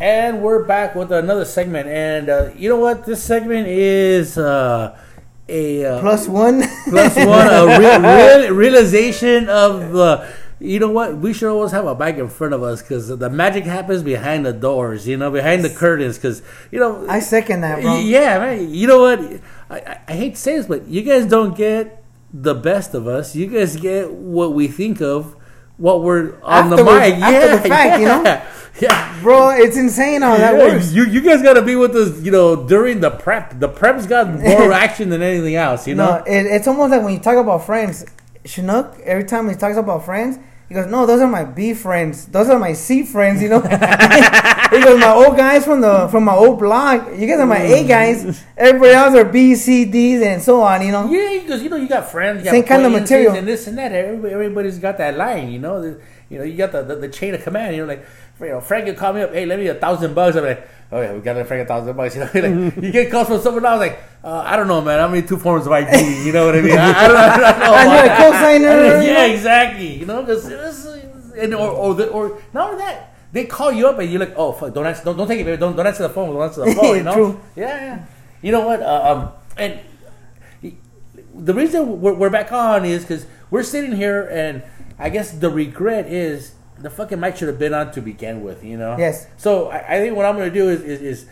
And we're back with another segment. And uh, you know what? This segment is uh, a uh, Plus one. plus one a real, real, realization of the. You know what? We should always have a mic in front of us because the magic happens behind the doors. You know, behind the curtains. Because you know, I second that, bro. yeah, man. You know what? I, I, hate to say this, but you guys don't get the best of us. You guys get what we think of, what we're on the Afterwards, mic. after yeah, the fact, you know? yeah. Bro, it's insane how that Yeah, works. You you guys gotta be with us, you know, during the prep. The prep's got more action than anything else, you know. No, it, it's almost like when you talk about friends. Chinook, every time he talks about friends, he goes, "No, those are my B friends. Those are my C friends." You know, he goes, "My old guys from the from my old block. You guys are my A guys. Everybody else are B, C, D's, and so on." You know, Yeah, because you know you got friends, you got Same kind of material. and this and that. Everybody, everybody's got that line, you know. You know, you got the, the, the chain of command. You know, like you know, Frank would call me up, hey, let me a thousand bucks. I'm like, oh yeah, we got to Frank a thousand bucks. You know, like, you get calls from someone else, like, uh, I don't know, man. How many two forms of ID? You know what I mean? I, I don't, I don't know. I need a cosigner, you yeah, exactly. You know, because and or or, the, or not only that. They call you up and you're like, oh fuck, don't answer, don't, don't take it, baby. don't don't answer the phone, don't answer the phone. You know, True. yeah, yeah. You know what? Uh, um, and the reason we're, we're back on is because we're sitting here, and I guess the regret is the fucking mic should have been on to begin with. You know. Yes. So I, I think what I'm gonna do is is, is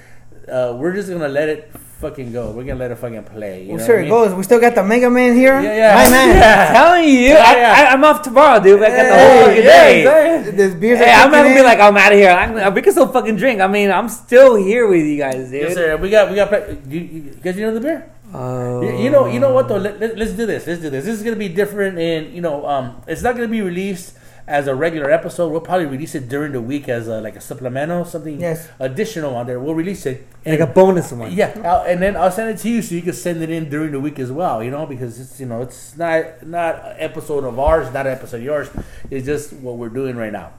uh, we're just gonna let it fucking go. We're gonna let it fucking play. You well, know sure what I it mean? goes. We still got the Mega Man here. Yeah, yeah. My man. Yeah. telling you, Yeah, I, yeah. I, I'm off tomorrow, dude. I got the Hey, whole fucking yeah, day. exactly. This beers Hey, are I'm not gonna be like I'm out of here. I'm, we can still fucking drink. I mean, I'm still here with you guys, dude. Yes, sir. We got we got. You, you guys, you know the beer? Oh. You, you know, you know what though? Let, let, us do this. Let's do this. This is gonna be different, and you know, um, it's not gonna be released as a regular episode. We'll probably release it during the week as a, like a supplemental, something Yes. additional on there. We'll release it. and, like a bonus one. Yeah, I'll, and then I'll send it to you so you can send it in during the week as well. You know, because it's you know it's not not an episode of ours, not an episode of yours. It's just what we're doing right now.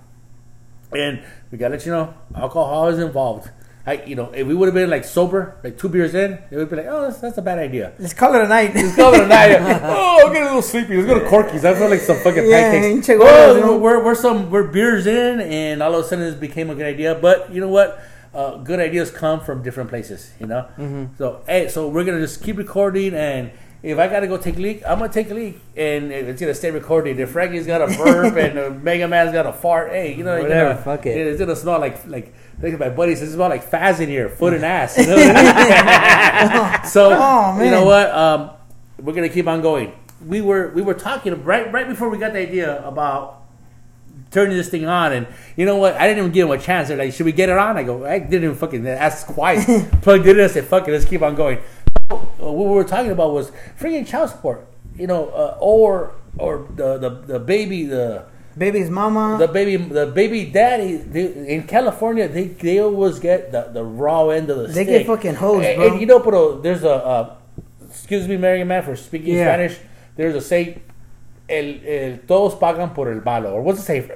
And we gotta let you know, alcohol is involved. I, you know, if we would have been like sober, like two beers in, it would be like, oh, that's, that's a bad idea. Let's call it a night. Let's call it a night. Oh, I'm getting a little sleepy. Let's go to Corky's. I feel like some fucking Yeah, pancakes. Oh, you know? we're, we're some we're beers in, and all of a sudden this became a good idea. But you know what? Uh, good ideas come from different places. You know. Mm-hmm. So hey, so we're gonna just keep recording, and if I gotta go take a leak, I'm gonna take a leak, and it's gonna stay recorded. If Frankie's got a burp and uh, Mega Man's got a fart, hey, you know, Whatever, gonna- fuck it. It's gonna smell like like. Look at my buddies. This is about like Faz in here, foot and ass. You know I mean? so Oh, you know what? Um, we're gonna keep on going. We were we were talking right right before we got the idea about turning this thing on, and you know what? I didn't even give him a chance. They're like, "Should we get it on?" I go, "I didn't even fucking ask twice." Plugged it in. I said, "Fuck it, let's keep on going." Uh, What we were talking about was freaking child support, you know, uh, or or the, the the baby the Baby's mama. the baby the baby daddy they, in California they they always get the, the raw end of the They stick. They get fucking hosed, and, bro. and you know, pero there's a uh, excuse me, Marion man, for speaking Yeah. Spanish. There's a say, el, el todos pagan por el malo, or what's it say?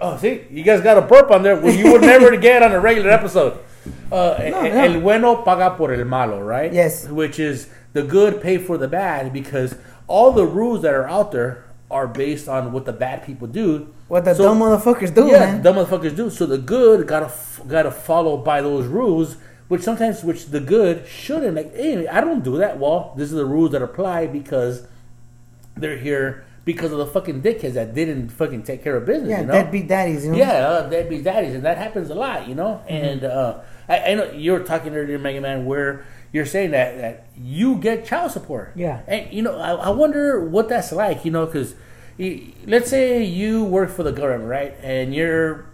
Oh, see, you guys got a burp on there, when you would never get on a regular episode. Uh, No, el, no. el bueno paga por el malo, right? Yes. Which is the good pay for the bad because all the rules that are out there are based on what the bad people do. what the So- dumb motherfuckers do, yeah, man. dumb motherfuckers do. So the good gotta gotta follow by those rules, which sometimes which the good shouldn't. Like, hey, I don't do that. Well, these are the rules that apply because they're here because of the fucking dickheads that didn't fucking take care of business. yeah, you know? deadbeat daddies, you know. Yeah, uh, deadbeat daddies, and that happens a lot, you know. And uh, I, I know you were talking earlier, Mega Man, where you're saying that that you get child support. Yeah. and you know, I, I wonder what that's like, you know, because let's say you work for the government, right, and you're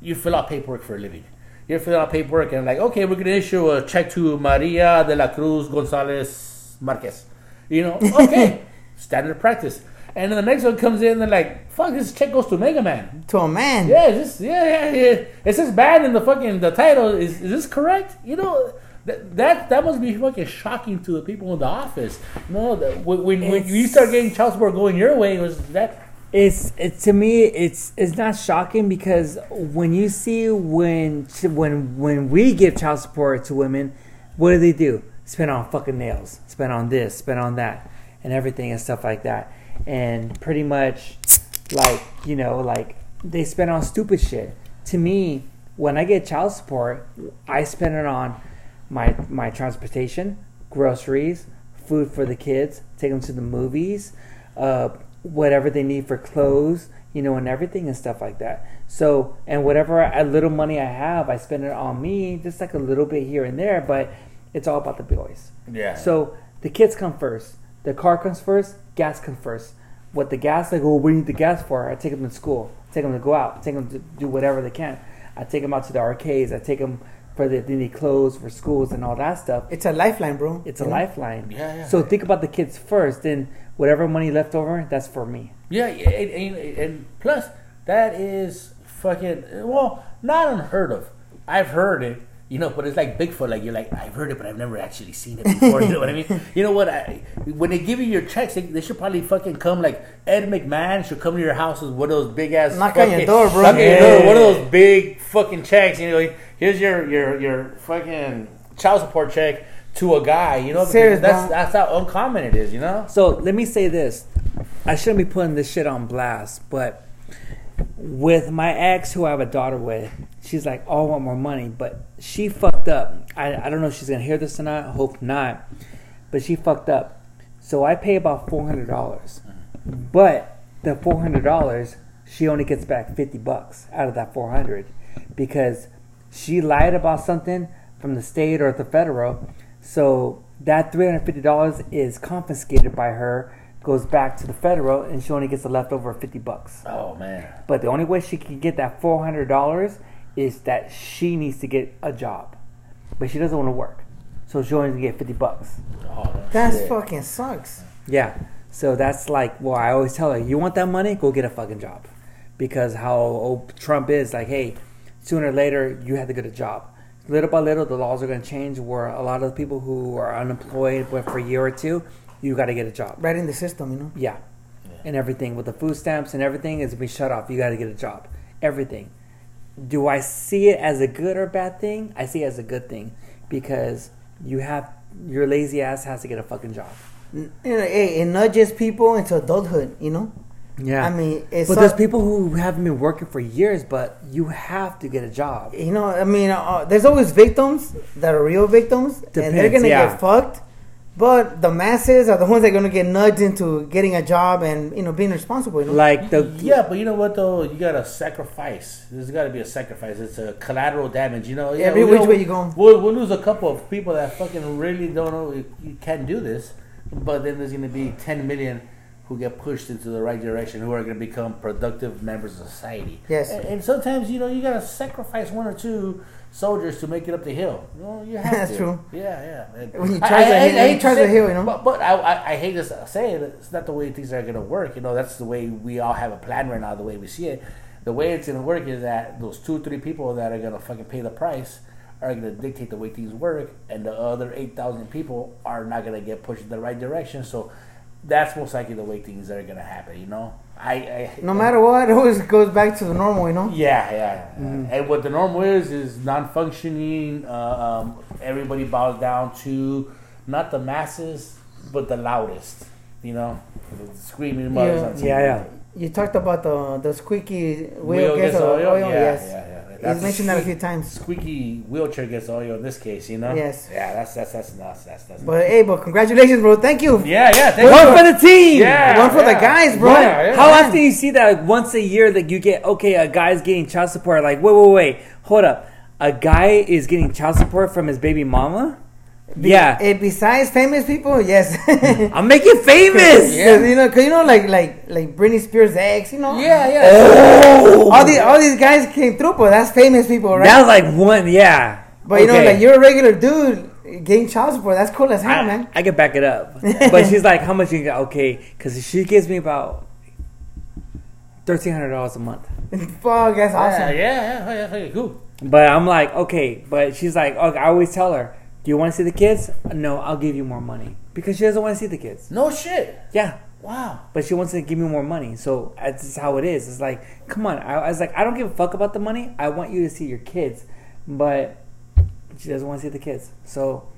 you fill out paperwork for a living. You're filling out paperwork, and like, okay, we're gonna issue a check to Maria de la Cruz Gonzalez Marquez. You know, okay, standard practice. And then the next one comes in, and they're like, "Fuck, this check goes to Mega Man." To a man. Yeah, is this, yeah, yeah, yeah. It says bad in the fucking the title. Is, is this correct? You know, that that that must be fucking shocking to the people in the office. You know, that when when, when you start getting child support going your way, it was that It's it, to me it's it's not shocking because when you see when when when we give child support to women, what do they do? Spend on fucking nails, spend on this, spend on that, and everything and stuff like that, and pretty much like you know like they spend on stupid shit. To me, when I get child support, I spend it on my my transportation, groceries, food for the kids, take them to the movies, uh, whatever they need for clothes, you know, and everything and stuff like that. So, and whatever a little money I have, I spend it on me, just like a little bit here and there, but it's all about the boys. Yeah. So the kids come first. The car comes first. Gas comes first. What the gas, like, oh, what do you need the gas for? I take them to school. Take them to go out. Take them to do whatever they can. I take them out to the arcades. I take them for the they need clothes for schools and all that stuff. It's a lifeline, bro. It's a You lifeline. Yeah, yeah. So think about the kids first. Then whatever money left over, that's for me. Yeah, and, and, and plus that is fucking well, not unheard of. I've heard it, you know, but it's like Bigfoot. Like you're like, I've heard it, but I've never actually seen it before. you know what I mean? You know what? I, when they give you your checks, they, they should probably fucking come like Ed McMahon should come to your house with one of those big ass Knock on your door, bro. knock on your door, one of those big fucking checks. You know, here's your your your fucking child support check to a guy. You know, Serious, that's that's how uncommon it is. You know. So let me say this. I shouldn't be putting this shit on blast, but with my ex who I have a daughter with, she's like, oh, I want more money. But she fucked up. I, I don't know if she's going to hear this or not. Hope not. But she fucked up. So I pay about $400. But the $400, she only gets back 50 bucks out of that 400 because she lied about something from the state or the federal. So that $350 is confiscated by her, goes back to the federal, and she only gets the leftover 50 bucks. Oh man. But the only way she can get that $400 is that she needs to get a job. But she doesn't want to work. So she only get 50 bucks. Oh, That's shit. fucking sucks. Yeah. So that's like, well, I always tell her, you want that money? Go get a fucking job. Because how old Trump is, like, hey, sooner or later, you have to get a job. Little by little, the laws are going to change where a lot of the people who are unemployed but for a year or two, you got to get a job. Right in the system, you know. Yeah. And everything with the food stamps and everything is be shut off. You got to get a job. Everything. Do I see it as a good or bad thing? I see it as a good thing because you have your lazy ass has to get a fucking job. N- You know, hey, it nudges people into adulthood. You know. Yeah. I mean, it's but so- there's people who haven't been working for years, but you have to get a job. You know, I mean, uh, there's always victims that are real victims, and they're gonna yeah. get fucked. But the masses are the ones that are gonna get nudged into getting a job and you know being responsible. You know, Like the Yeah, but you know what though? You gotta sacrifice. There's gotta be a sacrifice. It's a collateral damage. You know. Yeah, Every we which know- way you go. We'll, we'll lose a couple of people that fucking really don't know you, you can't do this. But then there's gonna be 10 million who get pushed into the right direction, who are gonna become productive members of society. Yes. And, and sometimes you know you gotta sacrifice one or two soldiers to make it up the hill. You, know, you have That's to. true. Yeah, yeah. And When you I- charge I- the I- hill- I when you to charge say the it, hill, you know? But, but I, I, I hate to say it. It's not the way things are going to work. You know, that's the way we all have a plan right now. The way we see it, the way it's going to work is that those two, three people that are going to fucking pay the price are going to dictate the way things work, and the other eight thousand people are not going to get pushed in the right direction. So that's most likely the way things are going to happen. You know, I, I no matter what, it always goes back to the normal. You know, yeah, yeah. And what the normal is is non-functioning. Uh, um, everybody bows down to not the masses, but the loudest. You know, the screaming mothers Yeah. on TV. yeah, yeah. you talked about the the squeaky wheel, gets the oil. oil. Yeah, yes, yeah, yeah. He's That's mentioned that a few times. Squeaky wheelchair gets oil in this case. You know. Yes. Yeah, that's that's that's nuts. That's that's. But hey, but congratulations, bro. Thank you. yeah, yeah. Thank One you. for the team. Yeah, One for the guys, bro. Yeah, yeah. How often do you see that like, once a year that you get okay, a guy's getting child support? Like, wait, wait, wait, hold up. A guy is getting child support from his baby mama. Yeah, Hey, besides famous people, yes. I'm making famous. Yeah. You know, cause you know, like like like Britney Spears' ex, you know. Yeah, yeah. Oh, All these all these guys came through, but that's famous people, right? that was like one. Yeah, but you know, like you're a regular dude getting child support. That's cool as hell, I, man. I can back it up. but she's like, how much you got? Okay, because she gives me about thirteen hundred dollars a month. Fuck, that's awesome. yeah, yeah, oh, yeah, oh, yeah, cool. But I'm like, okay. But she's like, okay, I always tell her, do you want to see the kids? No, I'll give you more money because she doesn't want to see the kids. No shit. Yeah. Wow. But she wants to give me more money, so that's how it is. It's like, come on. I, I was like, I don't give a fuck about the money. I want you to see your kids, but she doesn't want to see the kids. So,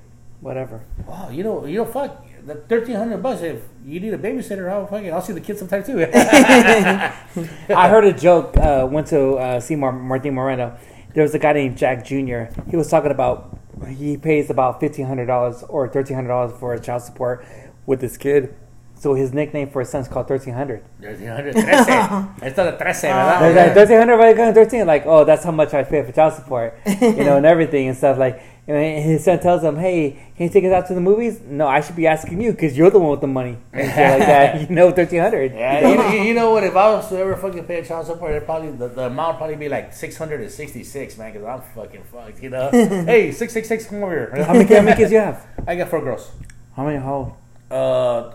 whatever. Wow, you know, you know, fuck the thirteen hundred bucks. If you need a babysitter, I'll fucking, I'll see the kids sometime too. I heard a joke. Uh, went to uh, see Mar- Martin Moreno. there was a guy named Jack Jr. He was talking about he pays about fifteen hundred dollars or thirteen hundred dollars for his child support with this kid. So his nickname for his son is called thirteen hundred. 13. Esto de 13, Ah, ¿verdad? yeah. Thirteen hundred, right? Going thirteen, like oh, that's how much I pay for child support, you know, and everything and stuff. Like you know, and his son tells him, "Hey, can you take us out to the movies?" No, I should be asking you because you're the one with the money and shit like that. You know, thirteen hundred. Yeah, you, you- know what? If I was to ever fucking pay a child support, it probably the, the amount would probably be like six hundred and sixty six, man. Because I'm fucking fucked, you know. hey, six six six, come over here. How many, how many kids you have? I got four girls. How many? How? Uh,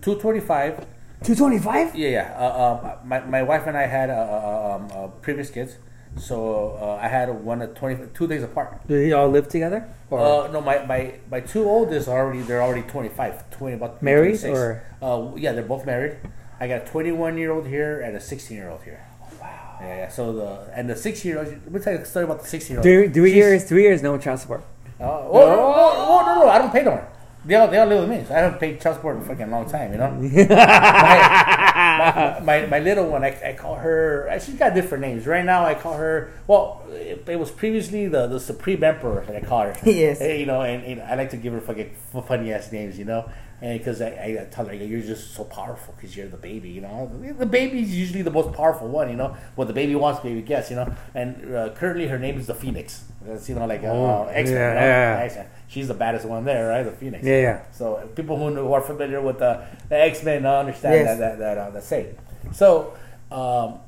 two twenty five. Two twenty five. Yeah, yeah. Uh, um, my my wife and I had uh, uh, um, uh, previous kids, so uh, I had one at twenty two days apart. Do you all live together? Or Uh, no, my, my, my two oldest are already they're already 25, 20 about Married 26. or- uh, yeah, they're both married. I got a 21 year old here and a 16 year old here. Wow. Yeah, yeah. So the and the 16 year old. Let me tell you a story about the 16 year old. three, three years, three years, no child support. Uh, oh, oh, oh, oh, no, no, I don't pay no more. They all, they all live with me. So I haven't paid child support in a fucking long time, you know? my, my, my little one, I, I call her, uh, she's got different names. Right now, I call her, well, it, it was previously the, the Supreme Emperor that I call her. Yes. Eh, You know, and, and I like to give her fucking funny ass names, you know? And because I, I, I tell her, you're just so powerful because you're the baby, you know? The baby's usually the most powerful one, you know? What the baby wants, baby gets, you know? And uh, currently, her name is the Phoenix. That's, you know, like uh, Oh, X-Men, yeah, you know? yeah. X-Men. She's the baddest one there, right? The Phoenix. Yeah, yeah. So uh, people who, know, who are familiar with the, the X Men uh, understand Yes. that that that, uh, that saying. So um,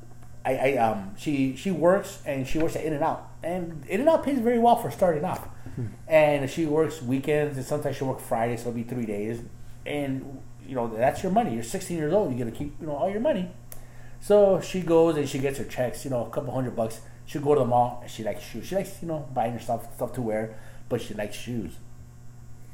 I, I um, she she works and she works at In and Out, and In and Out pays very well for starting off. And she works weekends and sometimes she works Fridays, so it'll be three days. And you know that's your money. You're 16 years old. You got to keep you know all your money. So she goes and she gets her checks, you know, a couple hundred bucks. She'll go to the mall and she likes shoes. She likes, you know, buying herself stuff to wear, but she likes shoes.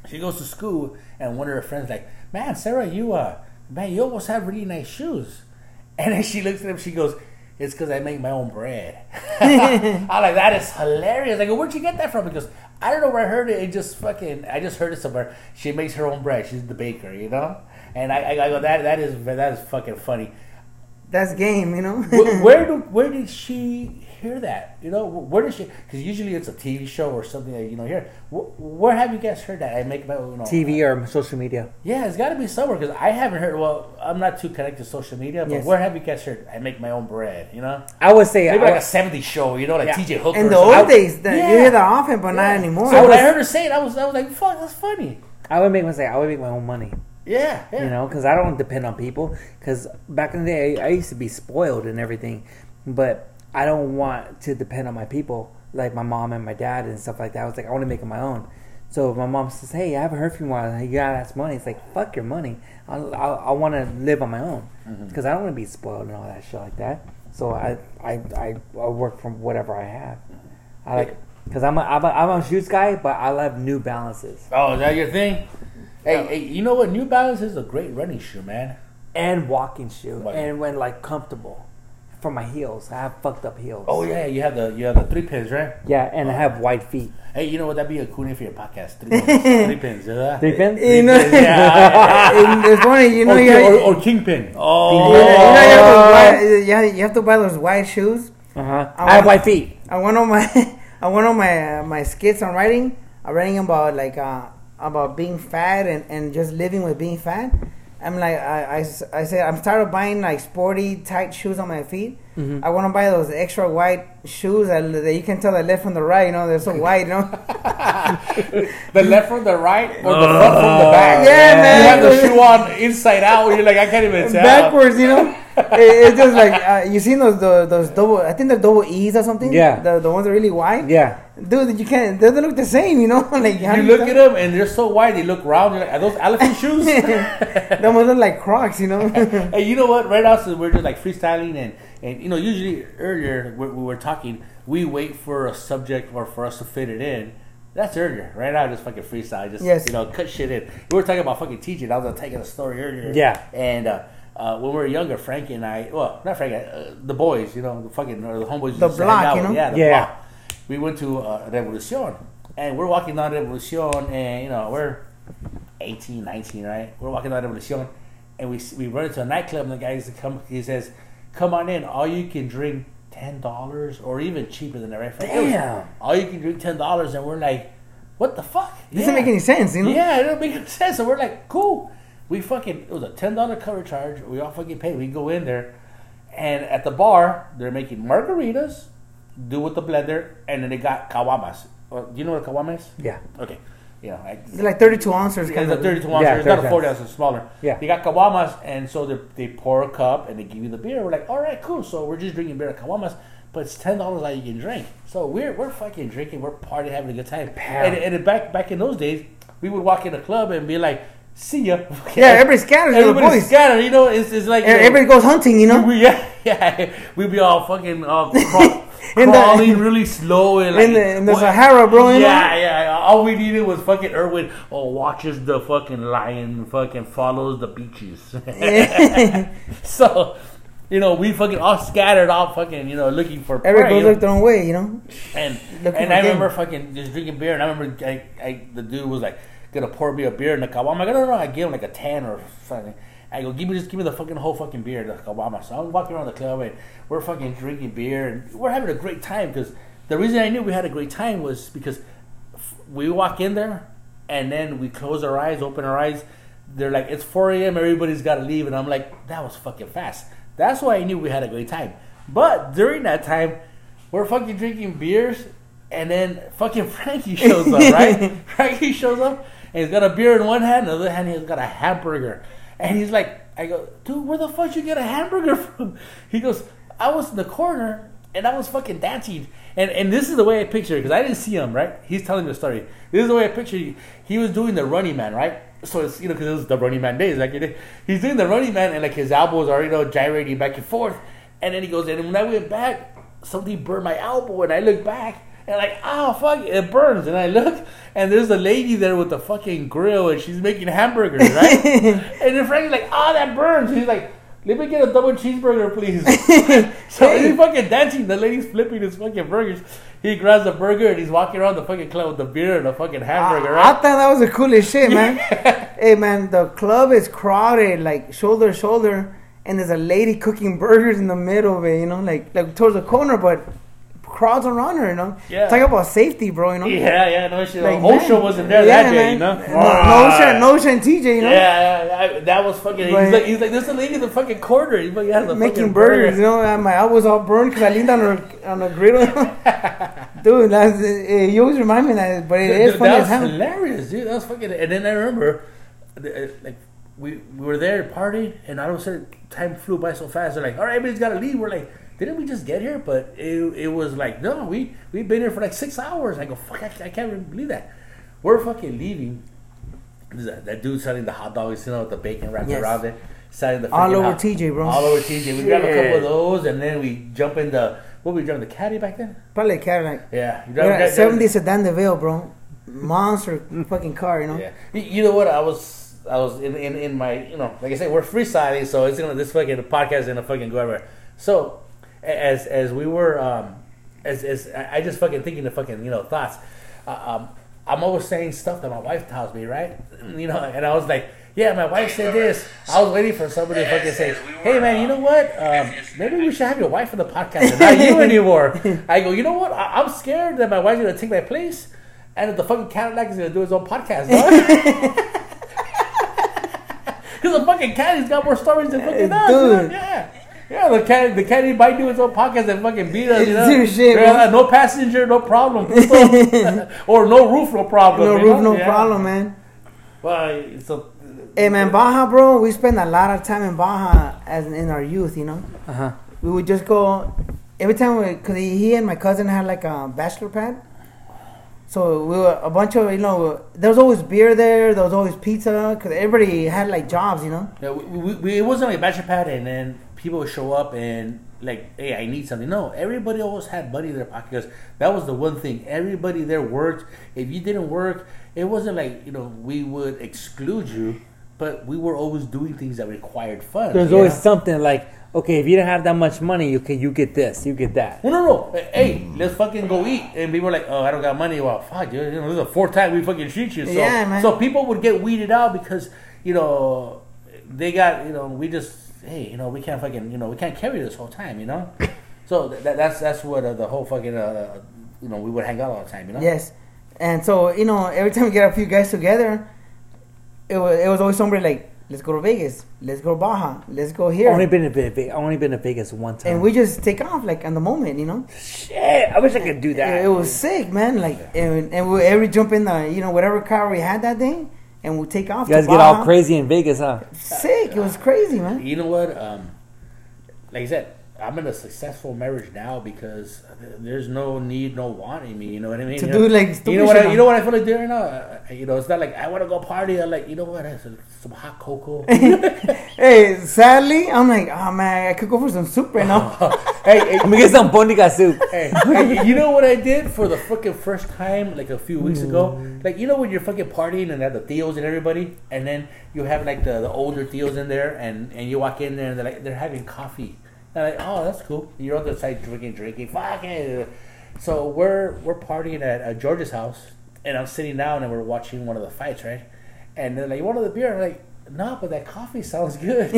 She goes to school and one of her friends like, Man, Sarah, you uh man, you almost have really nice shoes. And then she looks at him, she goes, It's because I make my own bread. I'm like, that is hilarious. I go, Where'd you get that from? Because I don't know where I heard it. It just fucking I just heard it somewhere. She makes her own bread. She's the baker, you know? And I, I, I go, that that is that is fucking funny That's game, you know. where, where do where did she hear that? You know, where did she? Because usually it's a TV show or something that you know here. Where, where have you guys heard that? I make my you know, TV or social media. Yeah, it's got to be somewhere because I haven't heard. Well, I'm not too connected to social media, but Yes. where have you guys heard? I make my own bread. You know, I would say maybe I, like a '70s show. You know, like Yeah. TJ Hooker. In the old days, that Yeah. you hear that often, but not anymore. So I when I heard her say it, I was I was like, "Fuck, that's funny." I would make mistake. I would make my own money. Yeah, yeah. You know, because I don't depend on people. Because back in the day, I, I used to be spoiled and everything, but I don't want to depend on my people, like my mom and my dad and stuff like that. I was like, I want to make it my own. So my mom says, "Hey, I haven't heard from you in a while. You gotta ask money." It's like, "Fuck your money. I, I, I want to live on my own mm-hmm. because I don't want to be spoiled and all that shit like that." So I, I, I, I work from whatever I have. I like because I'm a, I'm a I'm a shoes guy, but I love New Balances Oh, is that your thing? Hey, hey, you know what? New Balance is a great running shoe, man. and walking shoe, Right. and when like comfortable for my heels. I have fucked up heels. Oh yeah, you have the you have the three pins, right? yeah, and I have white feet. Hey, you know what? That'd be a cool name for your podcast. Three pins. Three pins. Yeah. Three pins. You know, Yeah. it's funny. You know, or, you, or, or kingpin. you Oh. know, you have to buy, you have- to buy those white shoes. Uh huh. I I have want- white feet. I went on my I went on my uh, my skits on writing. I'm writing about like uh, about being fat and, and just living with being fat. I'm like I said I'm tired of buying like sporty tight shoes on my feet. Mm-hmm. I want to buy those extra white shoes that, that you can tell the left from the right. You know they're so white. You know. the left from the right or the front from the oh. back. Yeah, man. You have the shoe on inside out. You're like, I can't even tell. backwards, you know. It- it's just like uh, you seen those those, those double. I think they're double E's or something. Yeah. the the ones that are really wide. Yeah. dude, you can't. They, they look the same, you know. like how You look at them and they're so wide. They look round. You're like, are those elephant shoes? They almost look like Crocs, you know. hey, you know what? Right now, so we're just like freestyling, and and you know, usually earlier when we were talking, we wait for a subject or for us to fit it in. That's earlier. Right now, just fucking freestyle. Just Yes. you know, cut shit in. We were talking about fucking teaching. I was taking a story earlier. Yeah. And uh, uh, when we were younger, Frankie and I, well, not Frankie, uh, the boys, you know, the fucking or the homeboys, The hang block, out you with- know? yeah, the Yeah. block. We went to uh, Revolucion, and we're walking down Revolucion, and you know, we're 18, 19, right? We're walking down Revolucion, and we we run into a nightclub, and the guy used to come. He says, "Come on in. All you can drink ten dollars or even cheaper than that, right? Frank? It was, Damn. all you can drink ten dollars, and we're like, what the fuck? It doesn't Yeah. make any sense, you know? Yeah, it don't make any sense. So we're like, cool. We fucking it was a ten dollar cover charge. We all fucking pay. We go in there, and at the bar they're making margaritas, do with the blender, and then they got caguamas. Well, uh, do you know what a caguama is? Yeah. Okay. I, It's like 32 ounces it's kind a 32 ounce. Yeah, it's not a 32 40 ounce. It's smaller. Yeah. They got caguamas, and so they, they pour a cup and they give you the beer. We're like, all right, cool. So we're just drinking beer at caguamas, but it's ten dollars all you can drink. So we're we're fucking drinking. We're partying, having a good time. Pound. And, and back back in those days, we would walk in a club and be like, see ya. Yeah, everybody scatters to the Everybody boys. scattered. You know, it's, it's like you know, Everybody goes hunting, you know? we, yeah, yeah, we'd be all fucking uh, crawl, In the- crawling really slow and like, In the, in the Sahara, bro, you know? yeah, yeah. All we needed was fucking Irwin. Oh, watches the fucking lion. Fucking follows the beaches. so, you know, we fucking all scattered off, fucking, you know, looking for Everybody goes look their own way, you know? And and I remember fucking just drinking beer, and I remember I, I, the dude was like gonna pour me a beer in the caguama. I'm like, no, no, no. I give him like a ten or something. I go, give me just give me the fucking whole fucking beer, the caguama. So I'm walking around the club and we're fucking drinking beer and we're having a great time because the reason I knew we had a great time was because f- we walk in there and then we close our eyes, open our eyes. They're like, it's 4 a.m. Everybody's got to leave, and I'm like, that was fucking fast. That's why I knew we had a great time. But during that time, we're fucking drinking beers, and then fucking Frankie shows up, right? Frankie shows up, he's got a beer in one hand, the other hand he's got a hamburger, and he's like, I go, dude, where the fuck you get a hamburger from? He goes, I was in the corner, and I was fucking dancing. And and this is the way I picture it because I didn't see him. Right? He's telling me the story. This is the way I picture. He, he was doing the running man, right? So it's you know because it was the running man days. Like he's doing the running man, and like his elbows are you know gyrating back and forth. And then he goes, and when I went back, something burned my elbow, and I look back. And like, oh fuck, it burns. And I look, and there's a lady there with the fucking grill, and she's making hamburgers, right? and then Frankie's like, oh, that burns. He's like, let me get a double cheeseburger, please. so he's fucking dancing. The lady's flipping his fucking burgers. He grabs the burger and he's walking around the fucking club with the beer and the fucking hamburger, I, I thought that was the coolest shit, man. hey, man, the club is crowded, like shoulder to shoulder, and there's a lady cooking burgers in the middle of it, you know, like like towards the corner, but crowds around her, you know. Yeah. Talk about safety, bro, you know. Yeah, yeah, no shit. Like, OSHA man. wasn't there Yeah, that day, man. you know? No, no shit, no shit, TJ, you know. Yeah, yeah, I, that was fucking. He's like, he's like, there's a lady in the fucking corner. He's like, has a Making burgers, burger. you know. and My elbows all burned because I leaned on a on a griddle. Dude, that's, it, you always remind me that, but it is Dude, funny that as was hell. hilarious, dude. That was fucking. And then I remember, uh, like, we we were there partying, and all of a sudden, time flew by so fast. They're like, "All right, everybody's got to leave." We're like, "Didn't we just get here?" But it, it was like, "No, we we've been here for like six hours." I go, "Fuck, I, I can't really believe that." We're fucking leaving. That, that dude selling the hot dogs, you know, with the bacon wrapped Yes. around it, selling the All over hot- TJ, bro. All over TJ. We grab a couple of those, and then we jump in the what were we driving the caddy back then? Probably a Cadillac. Yeah, you drive- drive- 70 sedan DeVille, bro. Monster fucking car, you know. Yeah. You, you know what? I was I was in, in, in my you know like I said we're freestyling so it's gonna this fucking podcast is gonna fucking go everywhere. So a- as as we were um as as I just fucking thinking the fucking you know thoughts. Uh, um, I'm always saying stuff that my wife tells me, right? You know, and I was like, yeah, my wife said this. I was waiting for somebody to fucking say, hey man, you know what? Um, maybe we should have your wife on the podcast and not you anymore. I go, you know what? I- I'm scared that my wife's gonna take my place. And that the fucking Cadillac is gonna do his own podcast. Because the fucking caddy's got more stories than fucking us. dude. Yeah. Yeah, the caddy, the caddy might do his own podcast and fucking beat us, you know? Shit, Yeah, no passenger, no problem. or no roof, no problem. No roof, know? no Yeah. problem, man. Well, so, Hey, man, Baja, bro, we spend a lot of time in Baja as in our youth, you know. Uh huh. We would just go every time we, cause he, he and my cousin had like a bachelor pad. So we were a bunch of, you know, there was always beer there, there was always pizza, cause everybody had like jobs, you know. yeah, we, we, we, it wasn't like a bachelor pad and then people would show up and like, hey, I need something. No, everybody always had money in their pocket because that was the one thing. Everybody there worked. If you didn't work, it wasn't like, you know, we would exclude you, but we were always doing things that required funds. There's you always something like, okay, if you don't have that much money, you can you get this, you get that. Well, no, no. Hey, let's fucking go eat. And people were like, oh, I don't got money. Well, fuck, dude. You know, this is the fourth time we fucking shoot you. So, Yeah, man. so people would get weeded out because, you know, they got, you know, we just, hey, you know, we can't fucking, you know, we can't carry this whole time, you know? So that, that's that's what uh, the whole fucking uh, you know we would hang out all the time. You know. Yes, and so you know, every time we get a few guys together, it was it was always somebody like, "Let's go to Vegas, let's go to Baja, let's go here," Only been to Vegas. Only been to Vegas one time. and we just take off like on the moment, you know. shit. I wish I could do that. It, it was sick, man. Like, and, and we every jump in the you know whatever car we had that day, and we take off. You guys to get all crazy in Vegas, huh? Sick. It was crazy, man. You know what? Um, like I said, I'm in a successful marriage now because there's no need, no want in me. You know what I mean? To you do, know, like, you know what? I, you know what I feel like doing right now? Uh, you know, it's not like I want to go party. I'm like, you know what? That's some hot cocoa. Hey, sadly, I'm like, oh man, I could go for some soup right now. hey, hey, Let me get some bondiga soup. hey, hey, you know what I did for the fucking first time, like a few weeks ago? Mm. Like, you know when you're fucking partying and have the Theos and everybody, and then you have like the, the older Theos in there, and, and you walk in there and they're like, they're having coffee. And like, oh, that's cool. You're on the side drinking, drinking, fuck it. So we're we're partying at, George's house, and I'm sitting down and we're watching one of the fights, right? And they're like, you want the beer? I'm like, no, but that coffee sounds good.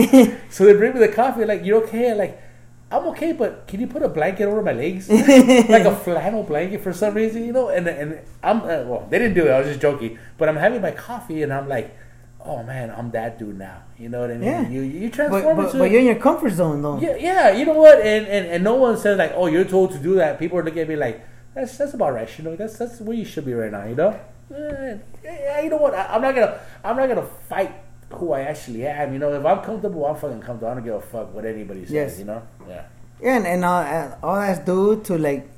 so they bring me the coffee. Like, you're okay? I'm like, I'm okay, but can you put a blanket over my legs, like a flannel blanket for some reason, you know? And and I'm uh, well, they didn't do it. I was just joking. But I'm having my coffee, and I'm like, oh man, I'm that dude now. You know what I mean? Yeah. You you but, transform but, into but you're in your comfort zone though. yeah, yeah. You know what? And, and and no one says like, oh, you're told to do that. People are looking at me like, that's that's about right. You know, that's that's where you should be right now. You know? Eh, yeah, you know what? I, I'm not gonna I'm not gonna fight who I actually am. You know, if I'm comfortable, I'm fucking comfortable. I don't give a fuck what anybody says. Yes. You know? Yeah. Yeah, and, and all that's due to like,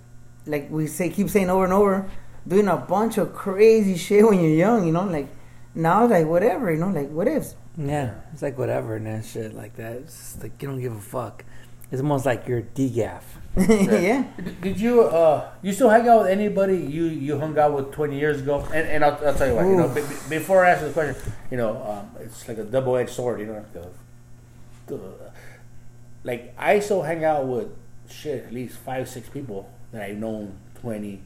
like we say, keep saying over and over, doing a bunch of crazy shit when you're young. You know, like now, it's like whatever. You know, like what ifs. Yeah, it's like whatever and that shit like that. It's just like you don't give a fuck. It's almost like you're DGAF. yeah. Did- Did you uh you still hang out with anybody you you hung out with 20 years ago? And and I'll, I'll tell you what, you know, Oof. be, be- before I ask the question, you know, um, it's like a double edged sword, you know. The, the, like I still hang out with shit at least five six people that I've known 20,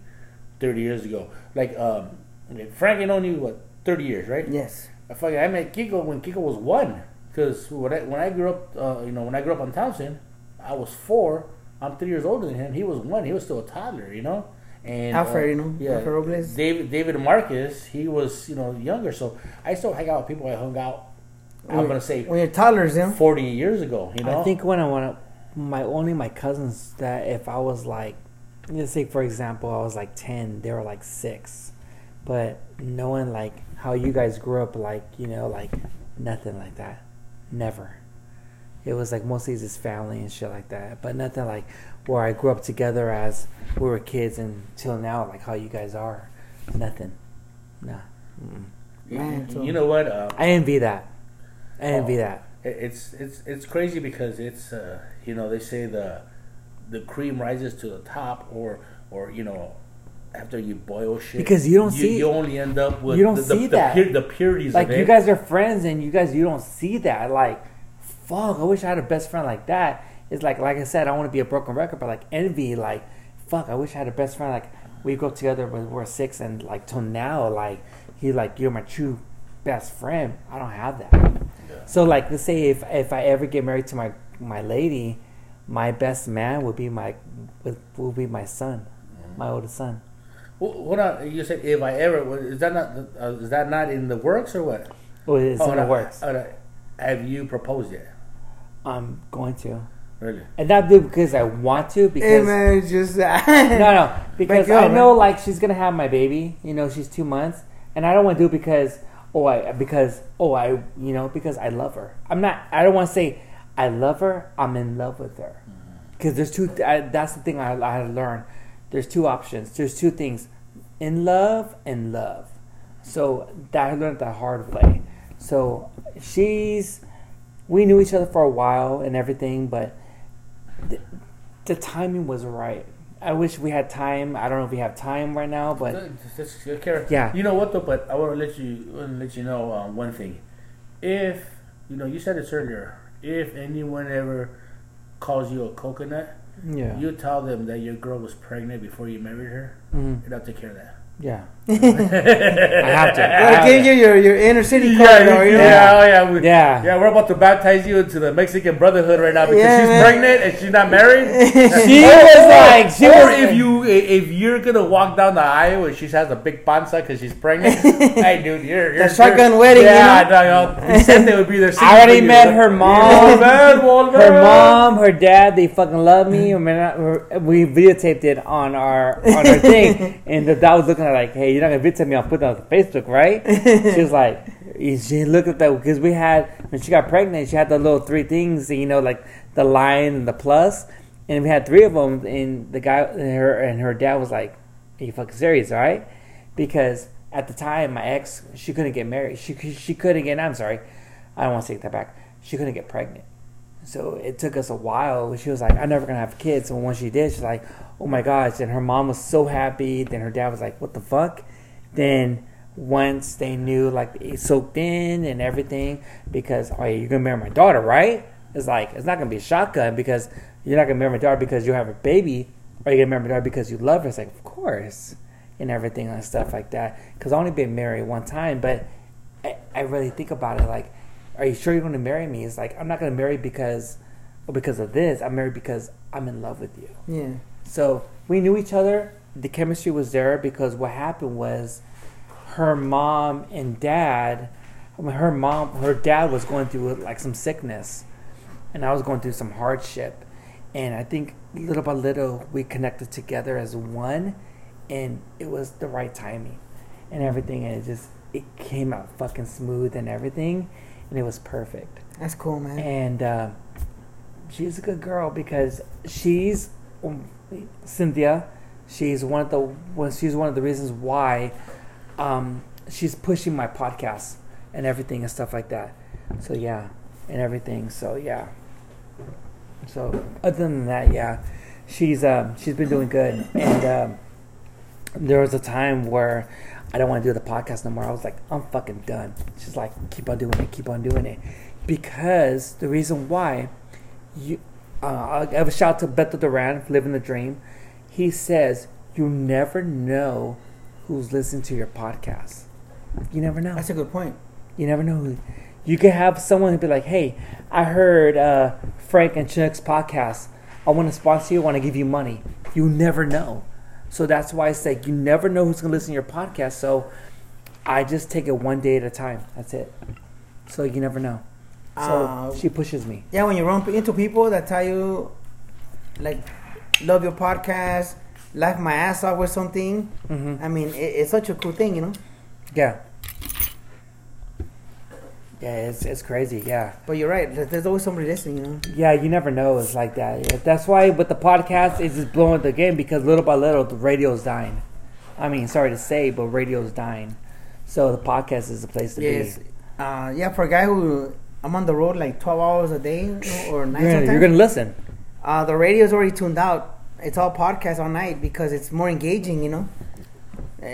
30 years ago. Like um, okay, Frank, I known you what 30 years, right? Yes. I fucking I met Kiko when Kiko was one. Because when I, when I grew up, uh, you know, when I grew up on Townsend, I was four. I'm three years older than him. He was one. He was still a toddler, you know. And Alfred, uh, you know, yeah, Alfred Robles. David David Marcus, he was you know younger. So I still hang out with people I hung out. I'm gonna say when you're toddlers, yeah. 40 years ago. You know. I think when I went up, my only my cousins that if I was like, let's say for example, I was like ten, they were like six, but knowing like how you guys grew up, like you know, like nothing like that, never. It was like mostly just family and shit like that, but nothing like where I grew up together as we were kids until now, like how you guys are, nothing, nah. Mm. Man, so- you know what? Uh, I envy that. I envy Oh. that. It's it's it's crazy because it's uh, you know they say the the cream rises to the top or or you know after you boil shit Because you don't you, see- you only end up with you don't the, the, see the, that. pur- the purities like of it. you guys are friends and you guys you don't see that. Like fuck i wish i had a best friend like that. It's like like i said i want to be a broken record but like envy like fuck i wish i had a best friend. Like we grew up together when we were six and like till now like he like you're my true best friend. I don't have that. So like let's say if if i ever get married to my my lady my best man would be my would, will be my son my mm-hmm. oldest son Wh- Hold on, you said if I ever well, is that not uh, is that not in the works or what? oh it's Oh, in the no, works have you proposed yet? i'm going to Really? and not because i want to because Hey man, just no, no, because Back I know man. like she's gonna have my baby. You know, she's two months, and I don't want to do it because oh I because oh I you know because I love her. I'm not. I don't want to say I love her. I'm in love with her because there's two. I, that's the thing I, I had to learn. There's two options. There's two things, in love and love. So that I learned the hard way. So she's. We knew each other for a while and everything, but the, the timing was right. I wish we had time. I don't know if we have time right now, but just- just care. Yeah. You know what though? But I want to let you want to let you know um, one thing. If you know, you said this earlier. If anyone ever calls you a coconut, yeah, you tell them that your girl was pregnant before you married her, Mhm. and I'll take care of that. Yeah. I have to. I Well, have give you your, your inner city Yeah, card, yeah, or, you know? yeah, oh, yeah, we, Yeah. yeah. We're about to baptize you into the Mexican Brotherhood right now because Yeah, she's man. pregnant and she's not married. She was like, she or was if you if you're gonna walk down the aisle and she has a big panza because she's pregnant, hey dude, you're, you're The shotgun you're- wedding, you Yeah, know? no, yo, they would be there. singing I already for you, met like, her mom. Volver, volver. her mom, her dad, they fucking love me. I mean, we videotaped it on our on our thing, and the dad was looking at like, "Hey, you're not gonna videotape me? I'll put it on Facebook, right?" she was like, she looked at that because we had when she got pregnant, she had the little three things, you know, like the line and the plus, and we had three of them. And the guy, her and her dad was like, "Are you fucking serious, right?" Because at the time, my ex, she couldn't get married. She she couldn't get. I'm sorry, I don't want to take that back. She couldn't get pregnant. So it took us a while. She was like, I'm never gonna have kids. And when she did, she's like, Oh my gosh. And her mom was so happy. Then her dad was like, What the fuck? Then once they knew like it soaked in and everything, because oh you're gonna marry my daughter, right? It's like it's not gonna be a shotgun because you're not gonna marry my daughter because you have a baby, or you're gonna marry my daughter because you love her. It's like, of course, and everything and stuff like that. Because I only been married one time, but I, I really think about it like are you sure you're going to marry me? It's like I'm not going to marry because, well, because of this. I'm married because I'm in love with you. Yeah. So we knew each other. The chemistry was there because what happened was, her mom and dad. I mean, her mom, her dad was going through like some sickness, and I was going through some hardship, and I think little by little we connected together as one, and it was the right timing, and everything, and it just it came out fucking smooth and everything, and it was perfect That's cool, man. and uh, she's a good girl because she's um, Cynthia. She's one of the well, she's one of the reasons why um, she's pushing my podcast and everything and stuff like that. So yeah, and everything. So yeah. So other than that, yeah, she's um, she's been doing good. And um, there was a time where I don't want to do the podcast no more. I was like, I'm fucking done. She's like, keep on doing it, keep on doing it, because the reason why you, uh, I'll give a shout out to Beto Duran, living the dream. He says you never know who's listening to your podcast. You never know. That's a good point. You never know who. You could have someone who be like, "Hey, I heard uh, Frank and Chinook's podcast. I want to sponsor you. I want to give you money." You never know. So that's why I say you never know who's going to listen to your podcast. So I just take it one day at a time. That's it. So you never know. So Uh, she pushes me. Yeah, when you run into people that tell you, like, love your podcast, laugh my ass off with something. hmm I mean, it, it's such a cool thing, you know. Yeah. Yeah, it's it's crazy. Yeah. But you're right. There's always somebody listening, you know. Yeah, you never know. It's like that. That's why with the podcast, it's just blowing the game because little by little, the radio's dying. I mean, sorry to say, but radio's dying. So the podcast is the place to Yes. be. Uh, yeah, for a guy who I'm on the road like 12 hours a day or night You're gonna, you're gonna listen. Uh, the radio's already tuned out. It's all podcast all night because it's more engaging, you know.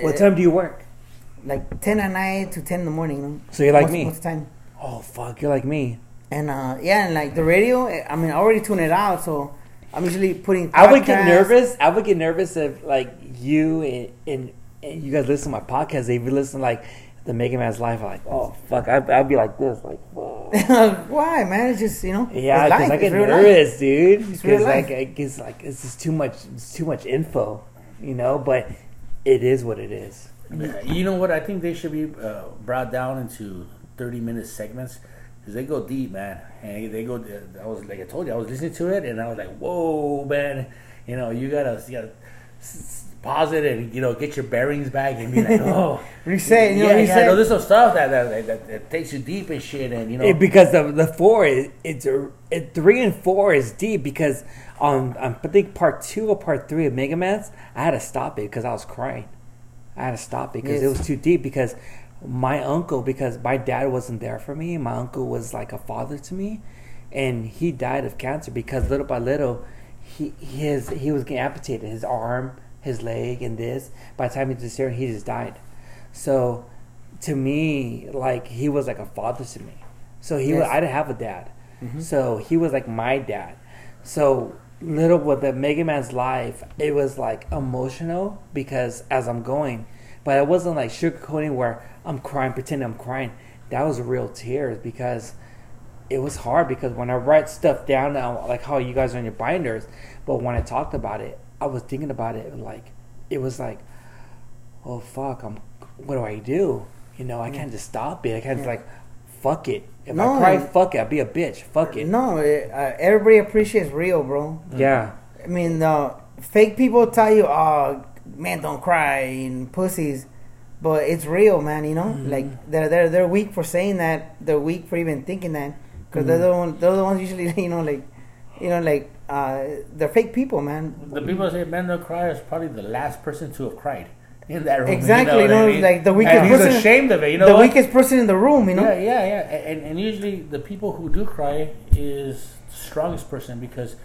What Uh, time do you work? Like 10 at night to 10 in the morning, you know. So you're like most, me. Most time. Oh fuck, you're like me. And uh, yeah, and like the radio, I mean, I already tune it out, so I'm usually putting. I would get nervous. I would get nervous if like you and, and, and you guys listen to my podcast. If you listen like the Mega Man's Life, I'm like, oh fuck, I'd, I'd be like this, like. Why, man? It's just you know. Yeah, it's because. I get It's real life. nervous, dude. Because like life. I guess like it's just too much. It's too much info, you know. But it is what it is. You know what? I think they should be uh, brought down into thirty-minute segments because they go deep, man. And they go. Uh, I was like I told you, I was listening to it, and I was like, "Whoa, man! You know, you gotta, you gotta pause it and you know get your bearings back and be like, oh, Reset, you know, yeah, yeah. reset. No, there's some stuff that that, that that takes you deep and shit, and you know, It- because the the four is it's a, it, three and four is deep because on, on I think part two or part three of Mega Man's I had to stop it because I was crying. I had to stop it because it was too deep because my uncle because my dad wasn't there for me. My uncle was like a father to me, and he died of cancer because little by little he his he was getting amputated his arm, his leg, and this. By the time he here, he just died. So to me, like he was like a father to me. So he was, I didn't have a dad. Mm-hmm. So he was like my dad. So little with the Mega Man's life, it was like emotional because as I'm going, but it wasn't like sugarcoating where I'm crying, pretending I'm crying. That was real tears because it was hard because when I write stuff down now, like how you guys are in your binders, but when I talked about it, I was thinking about it and like it was like, oh fuck, I'm what do I do? You know, I can't just stop it. I can't just like, fuck it. If No, I cry, fuck it. I'll be a bitch. Fuck it. No, it, uh, everybody appreciates real, bro. Yeah. I mean, uh, fake people tell you, "Oh, man, don't cry," and pussies, but it's real, man. You know, Mm-hmm. like they're they're they're weak for saying that. They're weak for even thinking that because they're the Mm-hmm. one, they're the ones usually, you know, like, you know, like uh, they're fake people, man. The people that say men don't cry is probably the last person to have cried in that room. Exactly, you know, you what I mean? like the weakest and he's person- ashamed of it. You know the what? weakest person in the room, you know. Yeah, yeah, yeah. And, and usually the people who do cry is the strongest person because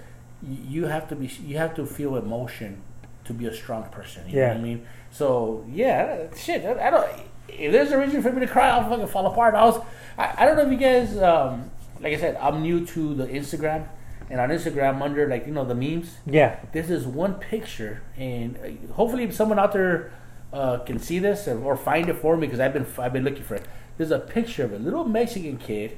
you have to be you have to feel emotion to be a strong person. You know what I mean? So yeah, shit. I I don't. If there's a reason for me to cry, I'll fucking fall apart. I was. I, I don't know if you guys. Um, like I said, I'm new to the Instagram, and on Instagram under like you know the memes. Yeah. This is one picture, and uh, hopefully someone out there uh, can see this or, find it for me because I've been I've been looking for it. There's a picture of a little Mexican kid,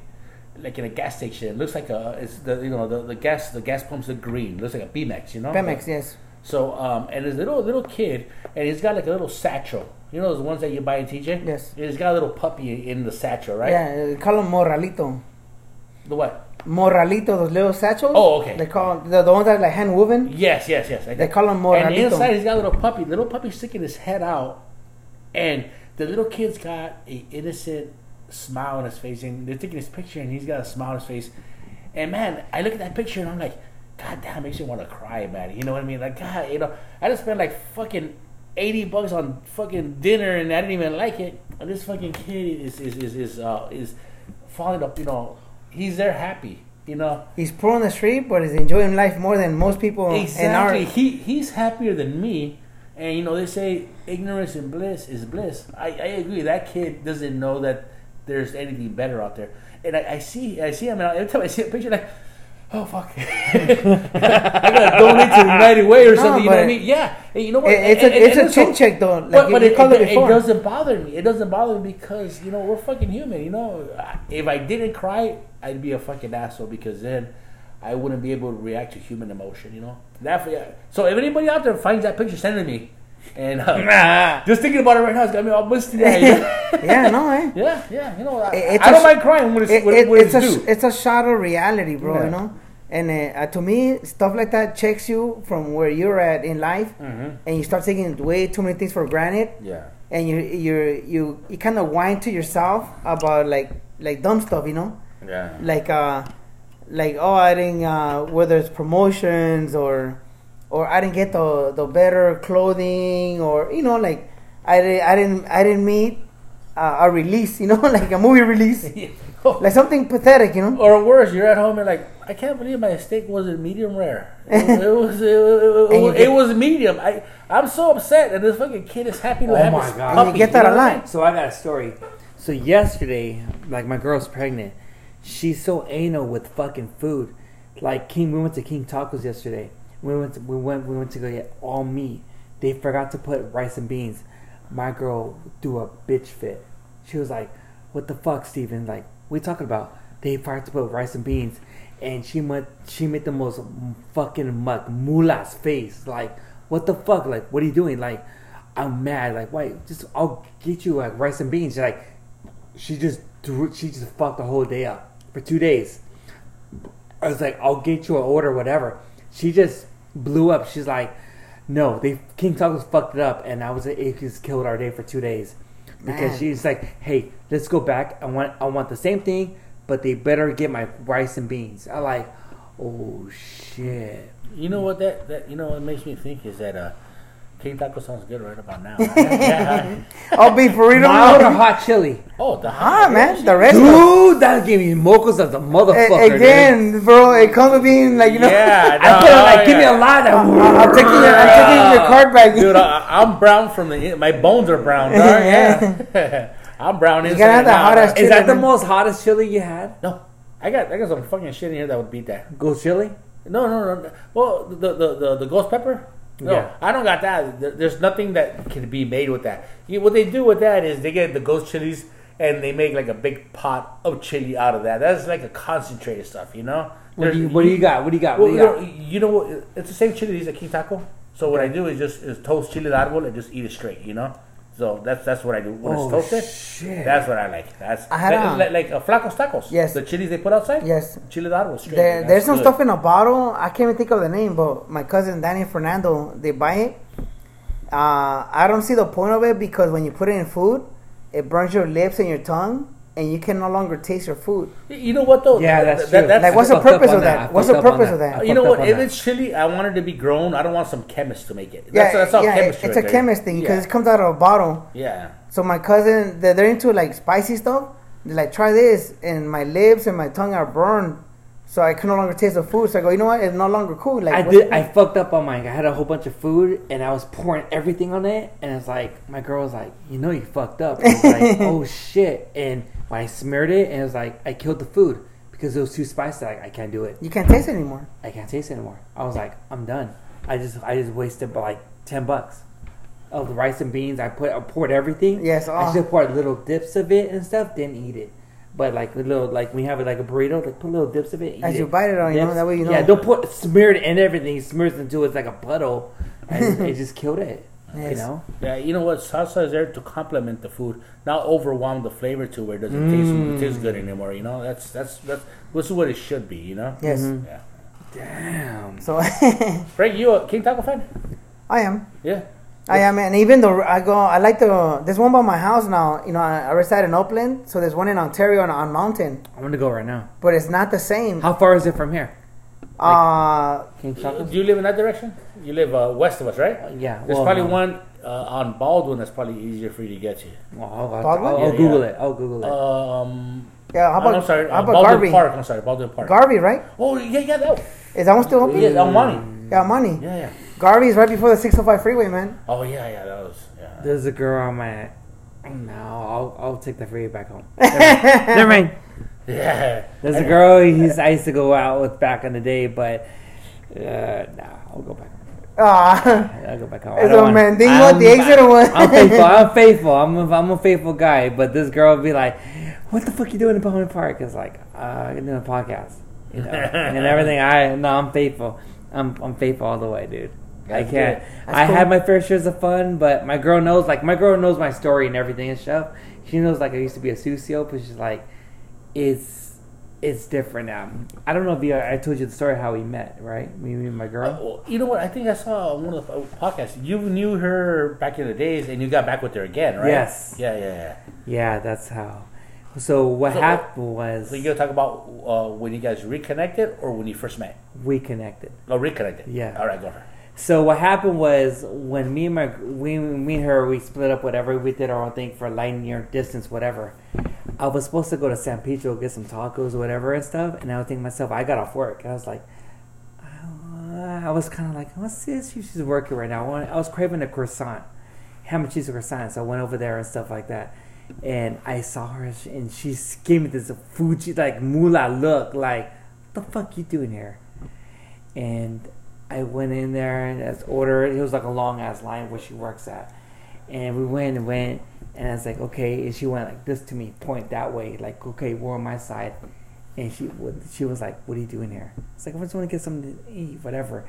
like in a gas station. It looks like a it's the you know the, the gas the gas pumps are green. looks like a Bemex, you know. Pemex, yes. So um, and this little little kid, and he's got like a little satchel. You know those ones that you buy in TJ. Yes. He's got a little puppy in the satchel, right? Yeah, call them morralito. The what? Morralito, those little satchels. Oh, okay. They call the, the ones that are like hand woven. Yes, yes, yes. They call him Morralito. And morralito. inside he's got a little puppy. Little puppy sticking his head out, and the little kid's got a innocent smile on his face, and they're taking his picture, and he's got a smile on his face. And man, I look at that picture and I'm like, God damn, it makes you want to cry, man. You know what I mean? Like, God, you know, I just spent like fucking eighty bucks on fucking dinner, and I didn't even like it. And this fucking kid is is is is uh, is falling up. You know, he's there happy. You know, He's poor on the street, but he's enjoying life more than most people Exactly. He he's happier than me. And you know they say ignorance and bliss is bliss. I, I agree. That kid doesn't know that there's anything better out there. And I, I see I see him and every time I see a picture like, oh fuck, I gotta donate to United Way or No, something. You know what I mean? Yeah. And you know what? It- it's a- And- and- it's and a chin check, though, like but but it, it it, doesn't bother me. It doesn't bother me because you know we're fucking human. You know, if I didn't cry, I'd be a fucking asshole because then I wouldn't be able to react to human emotion. You know that. Yeah. So if anybody out there finds that picture, send it to me. And uh, just thinking about it right now, it's got me all misty yeah, no, eh? yeah, yeah. You know, I, I a don't sh- mind crying when it's It, when, it- when it's it's, a due. it's a shot of reality, bro. Yeah. You know, and uh, to me, stuff like that checks you from where you're at in life, Mhm. and you start taking way too many things for granted, Yeah. and you you you you kind of whine to yourself about like like dumb stuff, you know, Yeah. like uh like oh I didn't uh, whether it's promotions or or I didn't get the the better clothing or you know like I I didn't I didn't meet uh, a release, you know, like a movie release. like something pathetic, you know. Or worse, you're at home and like, I can't believe my steak wasn't medium rare. It, it was it, it, And you it, was medium. I I'm so upset, and this fucking kid is happy to Oh have my his God. puppy. And you get that know a what lot. So I got a story. So yesterday, like my girl's pregnant. She's so anal with fucking food. Like King, we went to King Tacos yesterday. We went to, we went we went to go get all meat. They forgot to put rice and beans. My girl threw a bitch fit. She was like, "What the fuck, Steven? Like, you talking about? They forgot to put rice and beans." And she went, she made the most fucking muck mula's face. Like, what the fuck? Like, what are you doing? Like, I'm mad. Like, wait, just I'll get you like rice and beans. She's like, she just threw, she just fucked the whole day up for two days. I was like, I'll get you an order, whatever. She just blew up. She's like, no, they King Tacos fucked it up, and I was it just killed our day for two days because Man. she's like, hey, let's go back. I want I want the same thing, but they better get my rice and beans. I like, oh shit. You know what that, that you know what makes me think is that uh, King Taco sounds good right about now. yeah. I'll be burrito. Mild or hot chili? Oh, the Ah, man, the rest. of Dude, that gave me mocos as a motherfucker. dude. Again, bro, it comes with being like you know. Yeah, I feel no, like give me a lot. Of, I'm taking your, I'm taking your card back. Dude, I, I'm brown from the my bones are brown. dog. Yeah, I'm brown inside. gotta have the now. hot ass Is that the most hottest chili you had? No, I got I got some fucking shit in here that would beat that. Ghost chili? No, no, no. no. Well, the the the, the ghost pepper. No, Yeah. I don't got that. There- There's nothing that can be made with that. You, what they do with that is they get the ghost chilies and they make like a big pot of chili out of that. That's like a concentrated stuff, you know. What do you What do you got? What do you got? Well, you do you know, got? you know what? It's the same chili as a King Taco. So what I do is just is toast chili de árbol and just eat it straight, you know. So that's that's what I do when Oh, it's toasted. shit. That's what I like. That's I had like, a- like, like uh, flacos tacos. Yes. the chilies they put outside. Yes. chili de árbol. There, there's some good. stuff in a bottle. I can't even think of the name, but my cousin Danny and Fernando they buy it. Uh, I don't see the point of it because when you put it in food, it burns your lips and your tongue, and you can no longer taste your food. You know what though? Yeah, That- that's that- true. that's Like, what's the purpose of that. that? What's the fucked up purpose of that. that? You know what? If that. it's chili, I want it to be grown. I don't want some chemist to make it. Yeah, That's, that's all yeah, chemistry. it's right a there. chemist thing because Yeah. it comes out of a bottle. yeah. So my cousin, they're, they're into like spicy stuff. They're like, try this, and my lips and my tongue are burned, so I can no longer taste the food. So I go, you know what? It's no longer cool. Like I did. I fucked up on mine. I had a whole bunch of food, and I was pouring everything on it, and it's like my girl was like, "You know, you fucked up." I was like, "Oh shit!" And when I smeared it, and it was like I killed the food because it was too spicy. Like I can't do it. you can't taste it anymore. I can't taste it anymore. I was like, I'm done. I just I just wasted like ten bucks of the rice and beans. I put I poured everything. Yes, I oh. still poured little dips of it and stuff. Didn't eat it. But like a little like when you have it like a burrito, like put little dips of it. As it. you bite it on, you know, that way you know. Yeah, don't put smear it in everything. Smear it until it's like a puddle, and it just killed it. You know. Yeah, you know what? Salsa is there to complement the food, not overwhelm the flavor to where it doesn't taste taste good anymore. You know, that's that's that's this is what it should be. You know. Yes. Mm-hmm. Yeah. Damn. So Frank, you a King Taco fan? I am. Yeah. I am, and even though I go, I like the. There's one by my house now. You know, I, I reside in Oakland, so there's one in Ontario on, on Mountain, I'm gonna go right now. but it's not the same. How far is it from here? Uh, King Do you live in that direction? You live uh, west of us, right? Yeah. There's well, probably no. one uh, on Baldwin that's probably easier for you to get to. Well, I'll, I'll, Baldwin? I'll, I'll Google yeah. it. I'll Google it. Um, yeah. How about I'm sorry, how uh, about Baldwin Garvey? Park. I'm sorry, Baldwin Park. Garvey, right? oh yeah, yeah, that. Is that one still open? Yeah, Almani. Yeah, money. Yeah, yeah. Garvey's right before the 605 freeway, man. Oh yeah, yeah, that was. Yeah. There's a girl on my. No, I'll I'll take the freeway back home. Never mind. Yeah. There's a girl he's I used to go out with back in the day, but uh, nah, I'll go back. Ah, I'll go back home. Is I don't it wanna- Mandingo I'm- the exit what? I'm faithful. I'm faithful. I'm a, I'm a faithful guy. But this girl would be like, "What the fuck you doing in Baldwin Park?" It's like, uh, I'm doing a podcast, you know, and everything. I no, I'm faithful. I'm I'm faithful all the way, dude. I can't. I cool. had my fair shares of fun, but my girl knows. Like my girl knows my story and everything and stuff. She knows like I used to be a sucio, but she's like, it's it's different now. I don't know if you, I told you the story how we met, right? Me me and my girl. Well, you know what? I think I saw on one of the podcasts. You knew her back in the days, and you got back with her again, right? Yes. Yeah, yeah, yeah. Yeah, that's how. So what So, happened was So you gonna talk about uh, when you guys reconnected or when you first met? we connected. Oh, reconnected. Yeah. All right, go ahead. So what happened was when me and my we me and her we split up whatever we did our own thing for light year distance whatever. I was supposed to go to San Pedro get some tacos or whatever and stuff, and I was thinking myself I got off work and I was like, uh, I was kind of like, what's this? She's working right now. I was craving a croissant, ham and cheese croissant, so I went over there and stuff like that. And I saw her, and she gave me this Fuji like moolah look, like, "What the fuck you doing here?" And I went in there and ordered. It was like a long ass line where she works at, and we went and went, and I was like, okay. And she went like this to me, point that way, like, okay, we're on my side. And she would, she was like, what are you doing here? It's like I just want to get something to eat, whatever.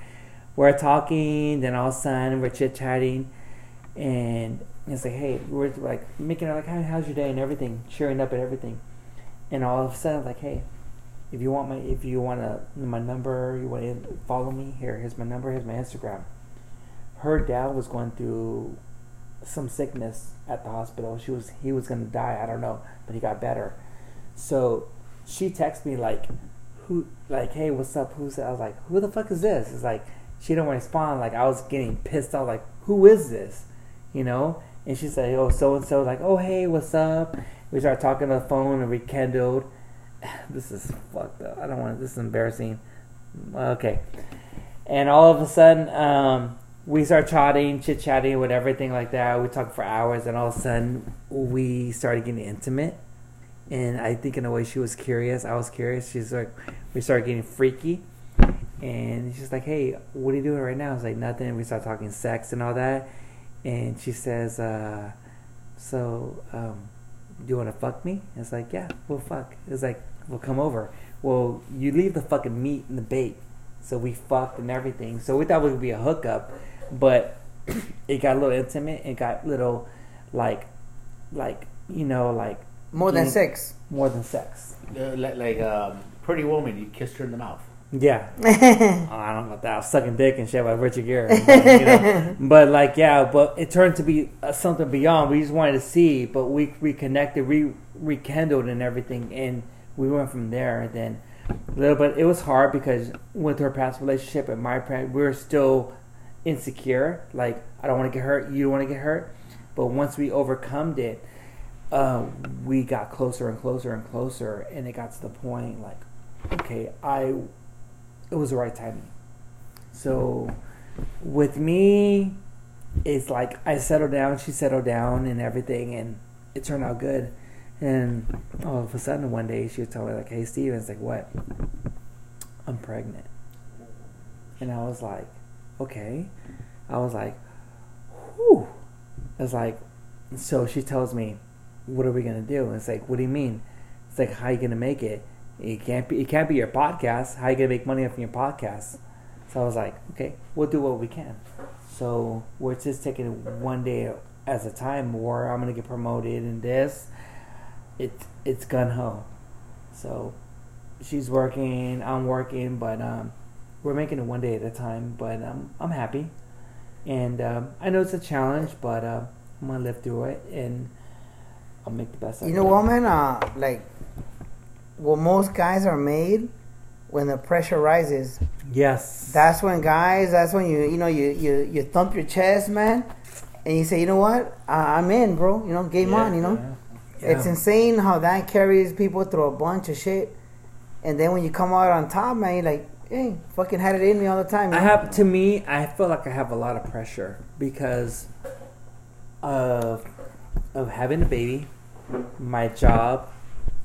We're talking, then all of a sudden we're chit chatting, and it's like, hey, we're like making like, how's your day and everything, cheering up and everything, and all of a sudden like, hey, if you want my if you want my number, you want to follow me here. Here's my number. Here's my Instagram. Her dad was going through some sickness at the hospital. She was he was gonna die. I don't know, but he got better. So she texted me like, who like hey what's up? Who's that? I was like who the fuck is this? It's like she didn't respond. Like I was getting pissed off. Like who is this? You know? And she said oh so and so like oh hey what's up? We started talking on the phone and rekindled. This is fucked up. I don't want. This is embarrassing. Okay. And all of a sudden, um, we start chatting, chit chatting with everything like that. We talk for hours, and all of a sudden, we started getting intimate. And I think in a way she was curious. I was curious. She's like, we started getting freaky, and she's like, "Hey, what are you doing right now?" I was like, "Nothing." We start talking sex and all that, and she says, uh, "So, um, do you want to fuck me?" It's like, "Yeah, we'll fuck." It's like, "We'll come over." Well, you leave the fucking meat and the bait, so we fucked and everything. So we thought it would be a hookup, but it got a little intimate. It got little, like, like you know, like More than sex. more than sex. Uh, like like um, Pretty Woman, you kissed her in the mouth. Yeah. Oh, I don't know about that. I was sucking dick and shit by Richard Gere. But, you know, but like, yeah, but it turned to be uh, something beyond. We just wanted to see, but we reconnected, re rekindled, and everything, and we went from there. And then a little bit, it was hard because with her past relationship and my past, we were still insecure. Like, I don't want to get hurt. You don't want to get hurt. But once we overcome it, uh, we got closer and closer and closer, and it got to the point like, okay, I it was the right timing. So with me, it's like I settled down, she settled down, and everything, and it turned out good. And all of a sudden, one day she was telling me like, "Hey, Steven," it's like, "What? I'm pregnant." And I was like, "Okay." I was like, "Whew." It's like, so she tells me, "What are we gonna do?" And it's like, "What do you mean?" It's like, "How you gonna make it?" It can't be. It can't be your podcast. How you gonna make money off your podcast? So I was like, okay, we'll do what we can. So we're just taking one day as a time. Or I'm gonna get promoted in this. It's it's gun ho. So she's working. I'm working, but um, we're making it one day at a time. But um, I'm happy, and um, I know it's a challenge, but uh, I'm gonna live through it, and I'll make the best. of You know what, man? Uh, like, well, most guys are made when the pressure rises. Yes. That's when guys. That's when you, you know, you you you thump your chest, man, and you say, you know what, I, I'm in, bro. You know, game Yeah, on. You know, Yeah. it's insane how that carries people through a bunch of shit, and then when you come out on top, man, you're like, hey, fucking had it in me all the time. I have to me, I feel like I have a lot of pressure because of of having a baby, my job,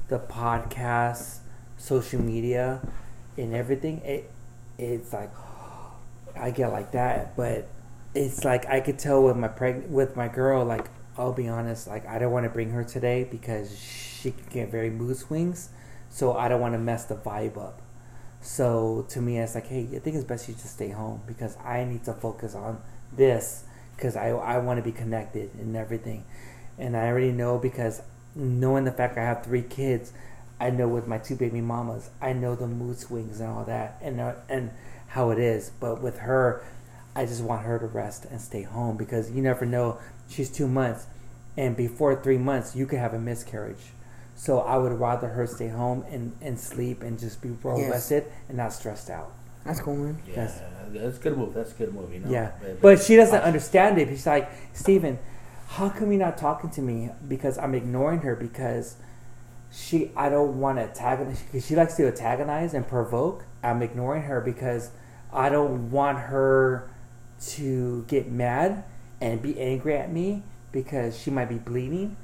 the podcast, social media, and everything. It it's like I get like that, but it's like I could tell with my preg- with my girl. Like I'll be honest, like I don't want to bring her today because she can get very mood swings, so I don't want to mess the vibe up. So to me, it's like, hey, I think it's best you just stay home because I need to focus on this because I I want to be connected and everything, and I already know because knowing the fact I have three kids, I know with my two baby mamas, I know the mood swings and all that, and uh, and how it is. But with her, I just want her to rest and stay home because you never know. She's two months, and before three months, you could have a miscarriage. So I would rather her stay home and, and sleep and just be well Yes. rested and not stressed out. That's cool, man. Yeah, Yes. that's a good move. That's a good move. You know. Yeah, but she doesn't understand it. She's like, Steven, how come you're not talking to me? Because I'm ignoring her because she, I don't want to antagonize. Because she likes to antagonize and provoke. I'm ignoring her because I don't want her to get mad and be angry at me because she might be bleeding.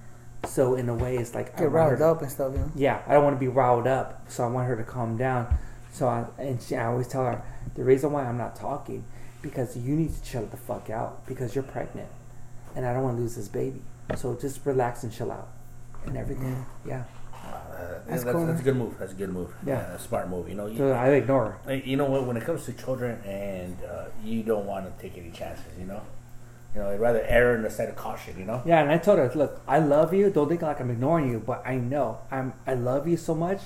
So in a way, it's like I Get want riled to- up and stuff, you know. yeah, I don't want to be riled up, so I want her to calm down. So I and she, I always tell her the reason why I'm not talking because you need to chill the fuck out because you're pregnant, and I don't want to lose this baby. So just relax and chill out, and everything. Yeah. Uh, That's that's, cool, that's a good move. That's a good move. Yeah. a smart move. You know. You, So I ignore her. You know what? When it comes to children, and uh, you don't want to take any chances. You know. You know, I'd rather err on the side of caution. You know. Yeah, and I told her, look, I love you. Don't think like I'm ignoring you, but I know I'm. I love you so much.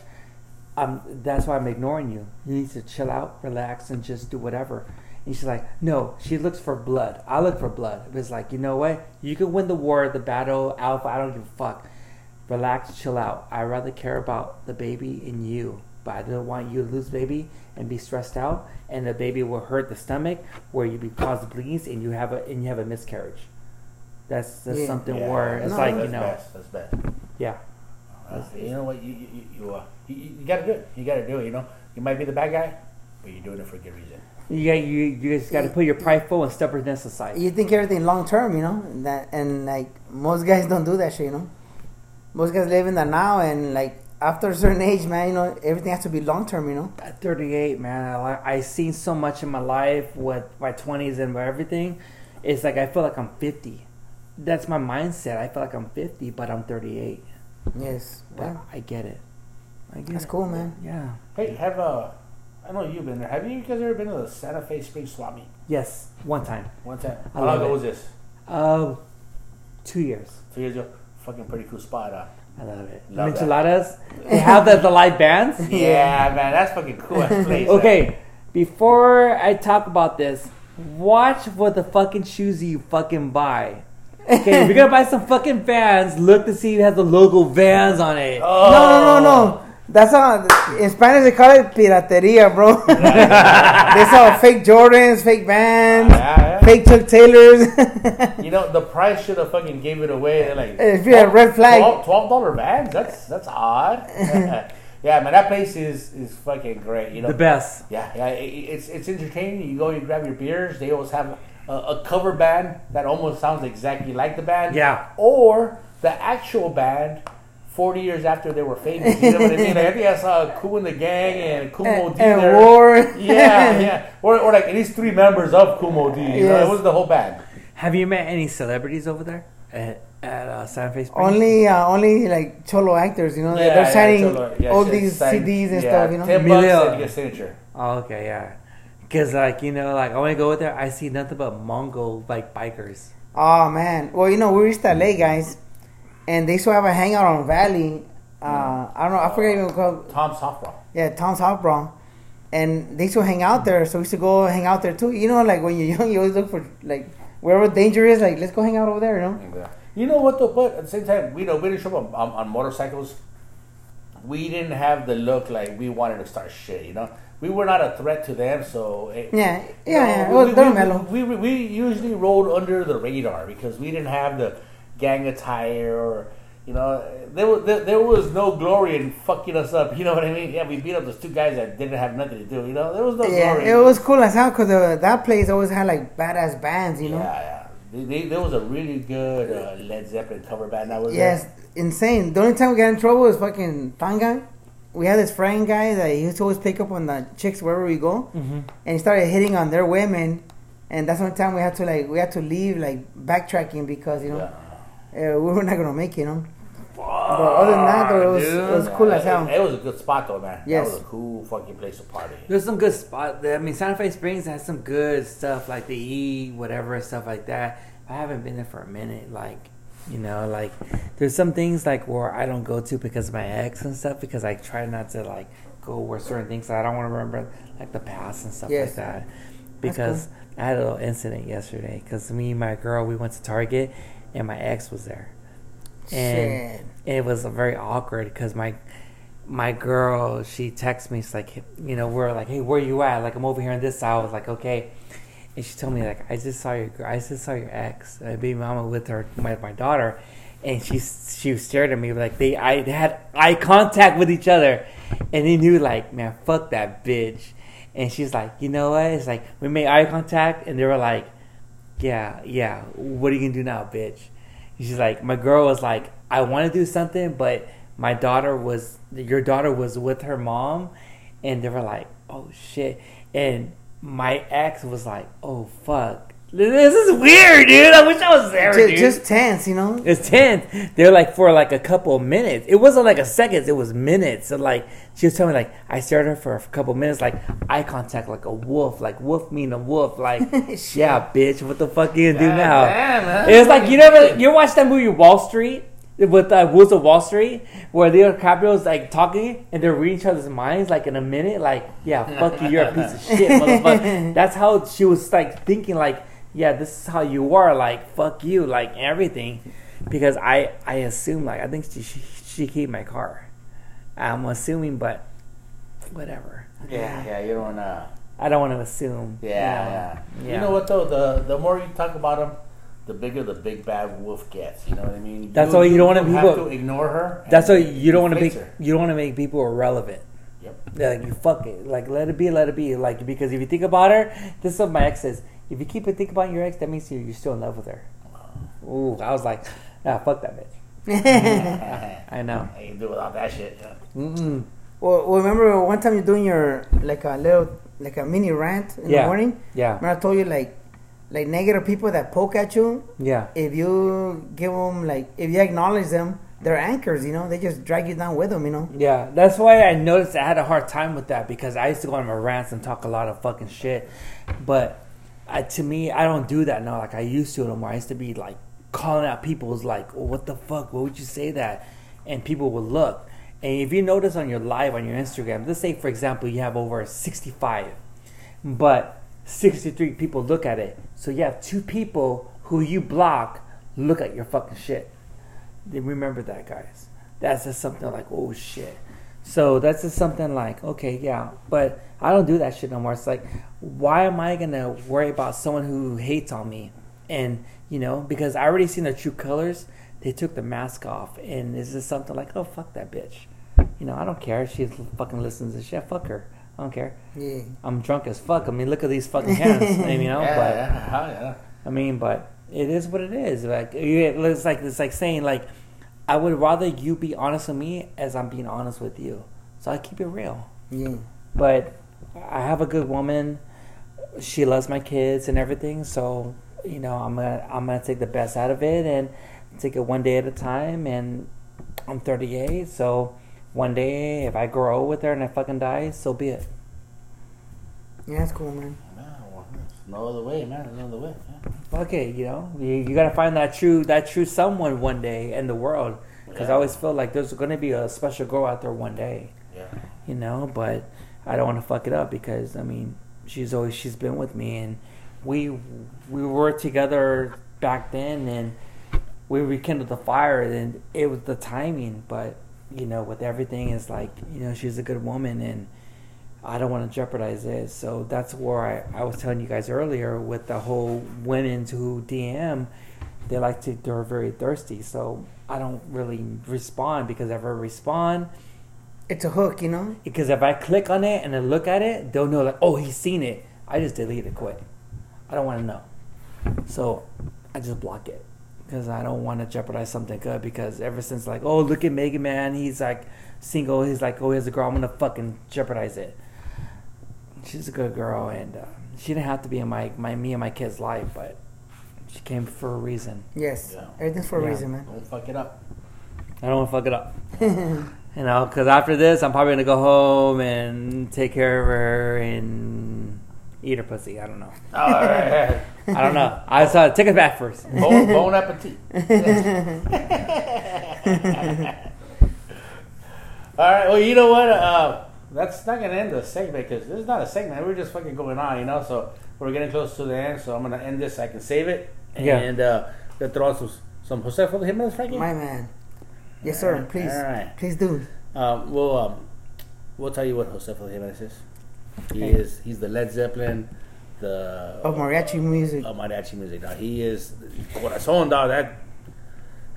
Um, that's why I'm ignoring you. You need to chill out, relax, and just do whatever. And she's like, no. She looks for blood. I look for blood. It was like, you know what? You can win the war, the battle, alpha. I don't give a fuck. Relax, chill out. I rather care about the baby and you, but I don't want you to lose baby and be stressed out, and the baby will hurt the stomach where you be cause bleeds and you have a and you have a miscarriage. That's that's Yeah. something Yeah, where it's No, like that's you know, best. That's best. yeah, Uh, you know what? You you you, you, uh, you you gotta do it. You gotta do it. You know. You might be the bad guy, but you're doing it for a good reason. you got you you just got to put your prideful and stubbornness aside. You think everything long term, you know, and that and like most guys don't do that shit, you know. Most guys live in the now, and like after a certain age, man, you know, everything has to be long term, you know. At 38, man, I like I seen so much in my life with my 20s and everything. It's like I feel like I'm 50. That's my mindset. I feel like I'm 50, but I'm 38. Yes. But Well, I get it. I get that's it. cool, man. Yeah. Hey, have uh, I know you've been there. Have you guys ever been to the Santa Fe Springs Swap Meet? Yes, one time. One time. I How long love ago it. was this? Uh, two years. Two years ago. Fucking pretty cool spot, huh? I love it. Love that. They have the, the live bands. Yeah, man, that's fucking cool. Okay, before I talk about this, watch what the fucking shoes you fucking buy. Okay, if you're gonna buy some fucking Vans, look to see if it has the logo Vans on it. Oh. No, no, no, no. That's how in Spanish they call it pirateria, bro. they sell fake Jordans, fake Vans, Yeah, yeah. fake Chuck Taylors. You know, the price should have fucking gave it away. They're like, If you had red flag. Twelve twelve dollar bags. That's that's odd. yeah, man, that place is is fucking great. You know, The best. Yeah, yeah, it, it's it's entertaining. You go, you grab your beers. They always have a, a cover band that almost sounds exactly like the band. Yeah. Or the actual band. Forty years after they were famous, you know what I mean? Like, I think I saw Kool and the Gang and Kumo D and there. War. Yeah, yeah, or, or like at least three members of Kumo D. You know, it was the whole band. Have you met any celebrities over there at, at uh, Santa Fe Springs? Only, uh, only like cholo actors, you know. Yeah, They're yeah, signing. Yeah, all these sign- CDs and yeah, stuff, you know. Ten bucks Emilio. and get a signature. Oh, okay, yeah. Cause like you know, like I want to go over there. I see nothing but Mongol like bikers. Oh man. Well, you know, we reached LA, guys, and they used to have a hangout on Valley. Uh, I don't know. I forget even called. Tom Softball. Yeah, Tom's Hot. And they used to hang out there, so we used to go hang out there too. You know, like when you're young, you always look for like wherever danger is. Like, let's go hang out over there. You know. You know what though? But at the same time, we know we didn't show up on, on motorcycles. We didn't have the look like we wanted to start shit. You know, we were not a threat to them. So it, Yeah, you yeah, know, yeah. We, we, we, we, we usually rolled under the radar because we didn't have the gang attire or you know there was there, there was no glory in fucking us up. You know what I mean? Yeah, we beat up those two guys that didn't have nothing to do. You know, there was no Yeah, glory. it was cool as hell because uh, that place always had like badass bands. You know. Yeah, yeah. They, they, there was a really good uh, Led Zeppelin cover band that was Yes, insane. The only time we got in trouble was fucking Tanga. We had this friend guy that he used to always pick up on the chicks wherever we go, Mm-hmm. and he started hitting on their women, and that's the only time we had to like we had to leave like backtracking because you know Yeah. Uh, we were not gonna make it, you know. But other than that, though, it was, it was cool as hell. It, it was a good spot though, man. Yes. That was a cool fucking place to party. There's some good spot. I mean, Santa Fe Springs has some good stuff like the eat, whatever stuff like that. I haven't been there for a minute. Like, you know, like there's some things like where I don't go to because of my ex and stuff because I try not to like go where certain things. I don't want to remember like the past and stuff Yes. like that. Because I had a little incident yesterday because me and my girl we went to Target and my ex was there. And Shit. it was very awkward because my my girl she texted me. She's like, you know, we're like, hey, where you at? Like, I'm over here on this side. I was like, okay. And she told me like, I just saw your. I just saw your ex, uh, baby mama, with her my my daughter. And she she stared at me like they I they had eye contact with each other, and they knew like, man, fuck that bitch. And she's like, you know what? It's like we made eye contact, and they were like, yeah, yeah. What are you gonna do now, bitch? She's like, my girl was like, I want to do something, but my daughter was, your daughter was with her mom, and they were like, oh shit. And my ex was like, oh fuck, this is weird, dude. I wish I was there, Ju- dude. just tense, you know. It's tense. They're like for like a couple of minutes. It wasn't like a seconds. It was minutes. So like she was telling me like I stared at her for a couple of minutes, like eye contact, like a wolf, like wolf mean a wolf, like yeah, bitch. What the fuck you gonna do now? damn, man. It's like you never you watch that movie Wall Street with uh, Wolves of Wall Street where Leo DiCaprio's like talking and they're reading each other's minds like in a minute, like yeah, fuck you, you're a piece of shit, motherfucker. That's how she was like thinking, like yeah, this is how you are, like fuck you, like everything, because I I assume like I think she she, she keep my car. I'm assuming, but whatever. Yeah, yeah. You don't. Uh, I don't want to assume. yeah, you yeah, know. You know what though? The the more you talk about them, the bigger the big bad wolf gets. You know what I mean? That's why you don't wanna have people- to ignore her. That's why you don't want to make her. you don't want to make people irrelevant. Yep. They're like you fuck it, like let it be, let it be, like because if you think about her, this is what my ex says. If you keep it think about your ex, that means you're, you're still in love with her. Ooh, I was like, ah, fuck that bitch. I know. I can do without that shit. Yeah. Mm-mm. Well, well, remember one time you're doing your like a little like a mini rant in Yeah. the morning. Yeah. Remember I told you like like negative people that poke at you. Yeah. If you give them like if you acknowledge them, they're anchors. You know, they just drag you down with them. You know. Yeah, that's why I noticed I had a hard time with that because I used to go on my rants and talk a lot of fucking shit. But I, to me, I don't do that now like I used to no more. I used to be like calling out people's like, well, "What the fuck? What would you say that?" And people would look. And if you notice on your live on your Instagram, let's say for example you have over 65, but 63 people look at it. So you have two people who you block look at your fucking shit. Then remember that, guys. That's just something like, oh shit. So that's just something like, okay, yeah, but I don't do that shit no more. It's like, why am I gonna worry about someone who hates on me? And you know, because I already seen their true colors. They took the mask off, and it's just something like, oh fuck that bitch. You know, I don't care. She fucking listens to shit. Fuck her. I don't care. Yeah. I'm drunk as fuck. I mean, look at these fucking hands. you know, yeah, but yeah, yeah. I mean, but it is what it is. Like you- it's like it's like saying like I would rather you be honest with me as I'm being honest with you. So I keep it real. Yeah. But I have a good woman. She loves my kids and everything. So you know, I'm gonna I'm gonna take the best out of it and take it one day at a time. And I'm 38, so one day if I grow old with her and I fucking die, so be it. Yeah, that's cool, man. No, well, there's no other way, man. No other way. Yeah. fuck it, you know, you, you gotta find that true that true someone one day in the world. Because I always feel like there's gonna be a special girl out there one day, Yeah. you know. But I don't want to fuck it up because I mean, she's always she's been with me, and we we were together back then, and we rekindled the fire, and it was the timing. But you know, with everything, is like you know, she's a good woman, and I don't want to jeopardize it. So that's where I, I was telling you guys earlier with the whole women who DM, they like to, they're very thirsty. So I don't really respond because if I respond, It's a hook, you know. because if I click on it and I look at it, they'll know like, oh, he's seen it. I just delete it quick. I don't want to know. So I just block it because I don't want to jeopardize something good. Because ever since like, oh, look at Mega Man, he's like single. He's like, oh, he has a girl. I'm gonna fucking jeopardize it. She's a good girl, and uh, she didn't have to be in my, my me and my kid's life, but she came for a reason. Yes. Yeah. Everything's for a reason, man. Don't fuck it up. I don't want to fuck it up. You know, because after this, I'm probably gonna go home and take care of her and eat her pussy. I don't know. All right. I don't know. I saw take it back first. Bon, bon appetit. All right. Well, you know what? Uh, that's not gonna end the segment because this is not a segment. We're just fucking going on, you know. So we're getting close to the end. So I'm gonna end this. so I can save it. Yeah. And uh, let's throw out some some Jose Alfredo Jimenez, Frankie. My man. Yes, sir. Please. All right. Please do. Um, we'll um, we'll tell you what Jose Alfredo Jimenez is. He Okay. is he's the Led Zeppelin, the Of mariachi music. of mariachi music. Now he is corazón, dog. That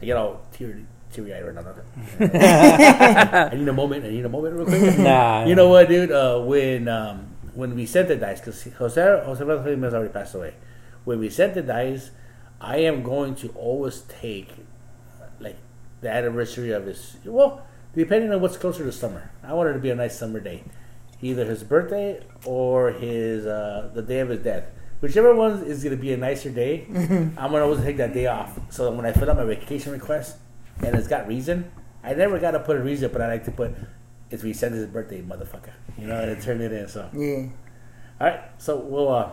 I get all teary teary eyed right now. I need a moment. I need a moment, real quick. Nah. You know what, dude? Uh, when um, when Vicente dies, because Jose Jose Jimenez already passed away. When Vicente dies, I am going to always take like the anniversary of his. Well, depending on what's closer to summer, I want it to be a nice summer day, either his birthday or his uh, the day of his death. Whichever one is going to be a nicer day, I'm going to always take that day off. So when I fill out my vacation request and it's got reason, I never got to put a reason, but I like to put it's Vicente's birthday, motherfucker. You know, and turn it in. So, Yeah. all right, so we'll uh,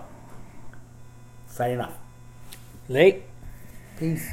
sign off. Late. Peace.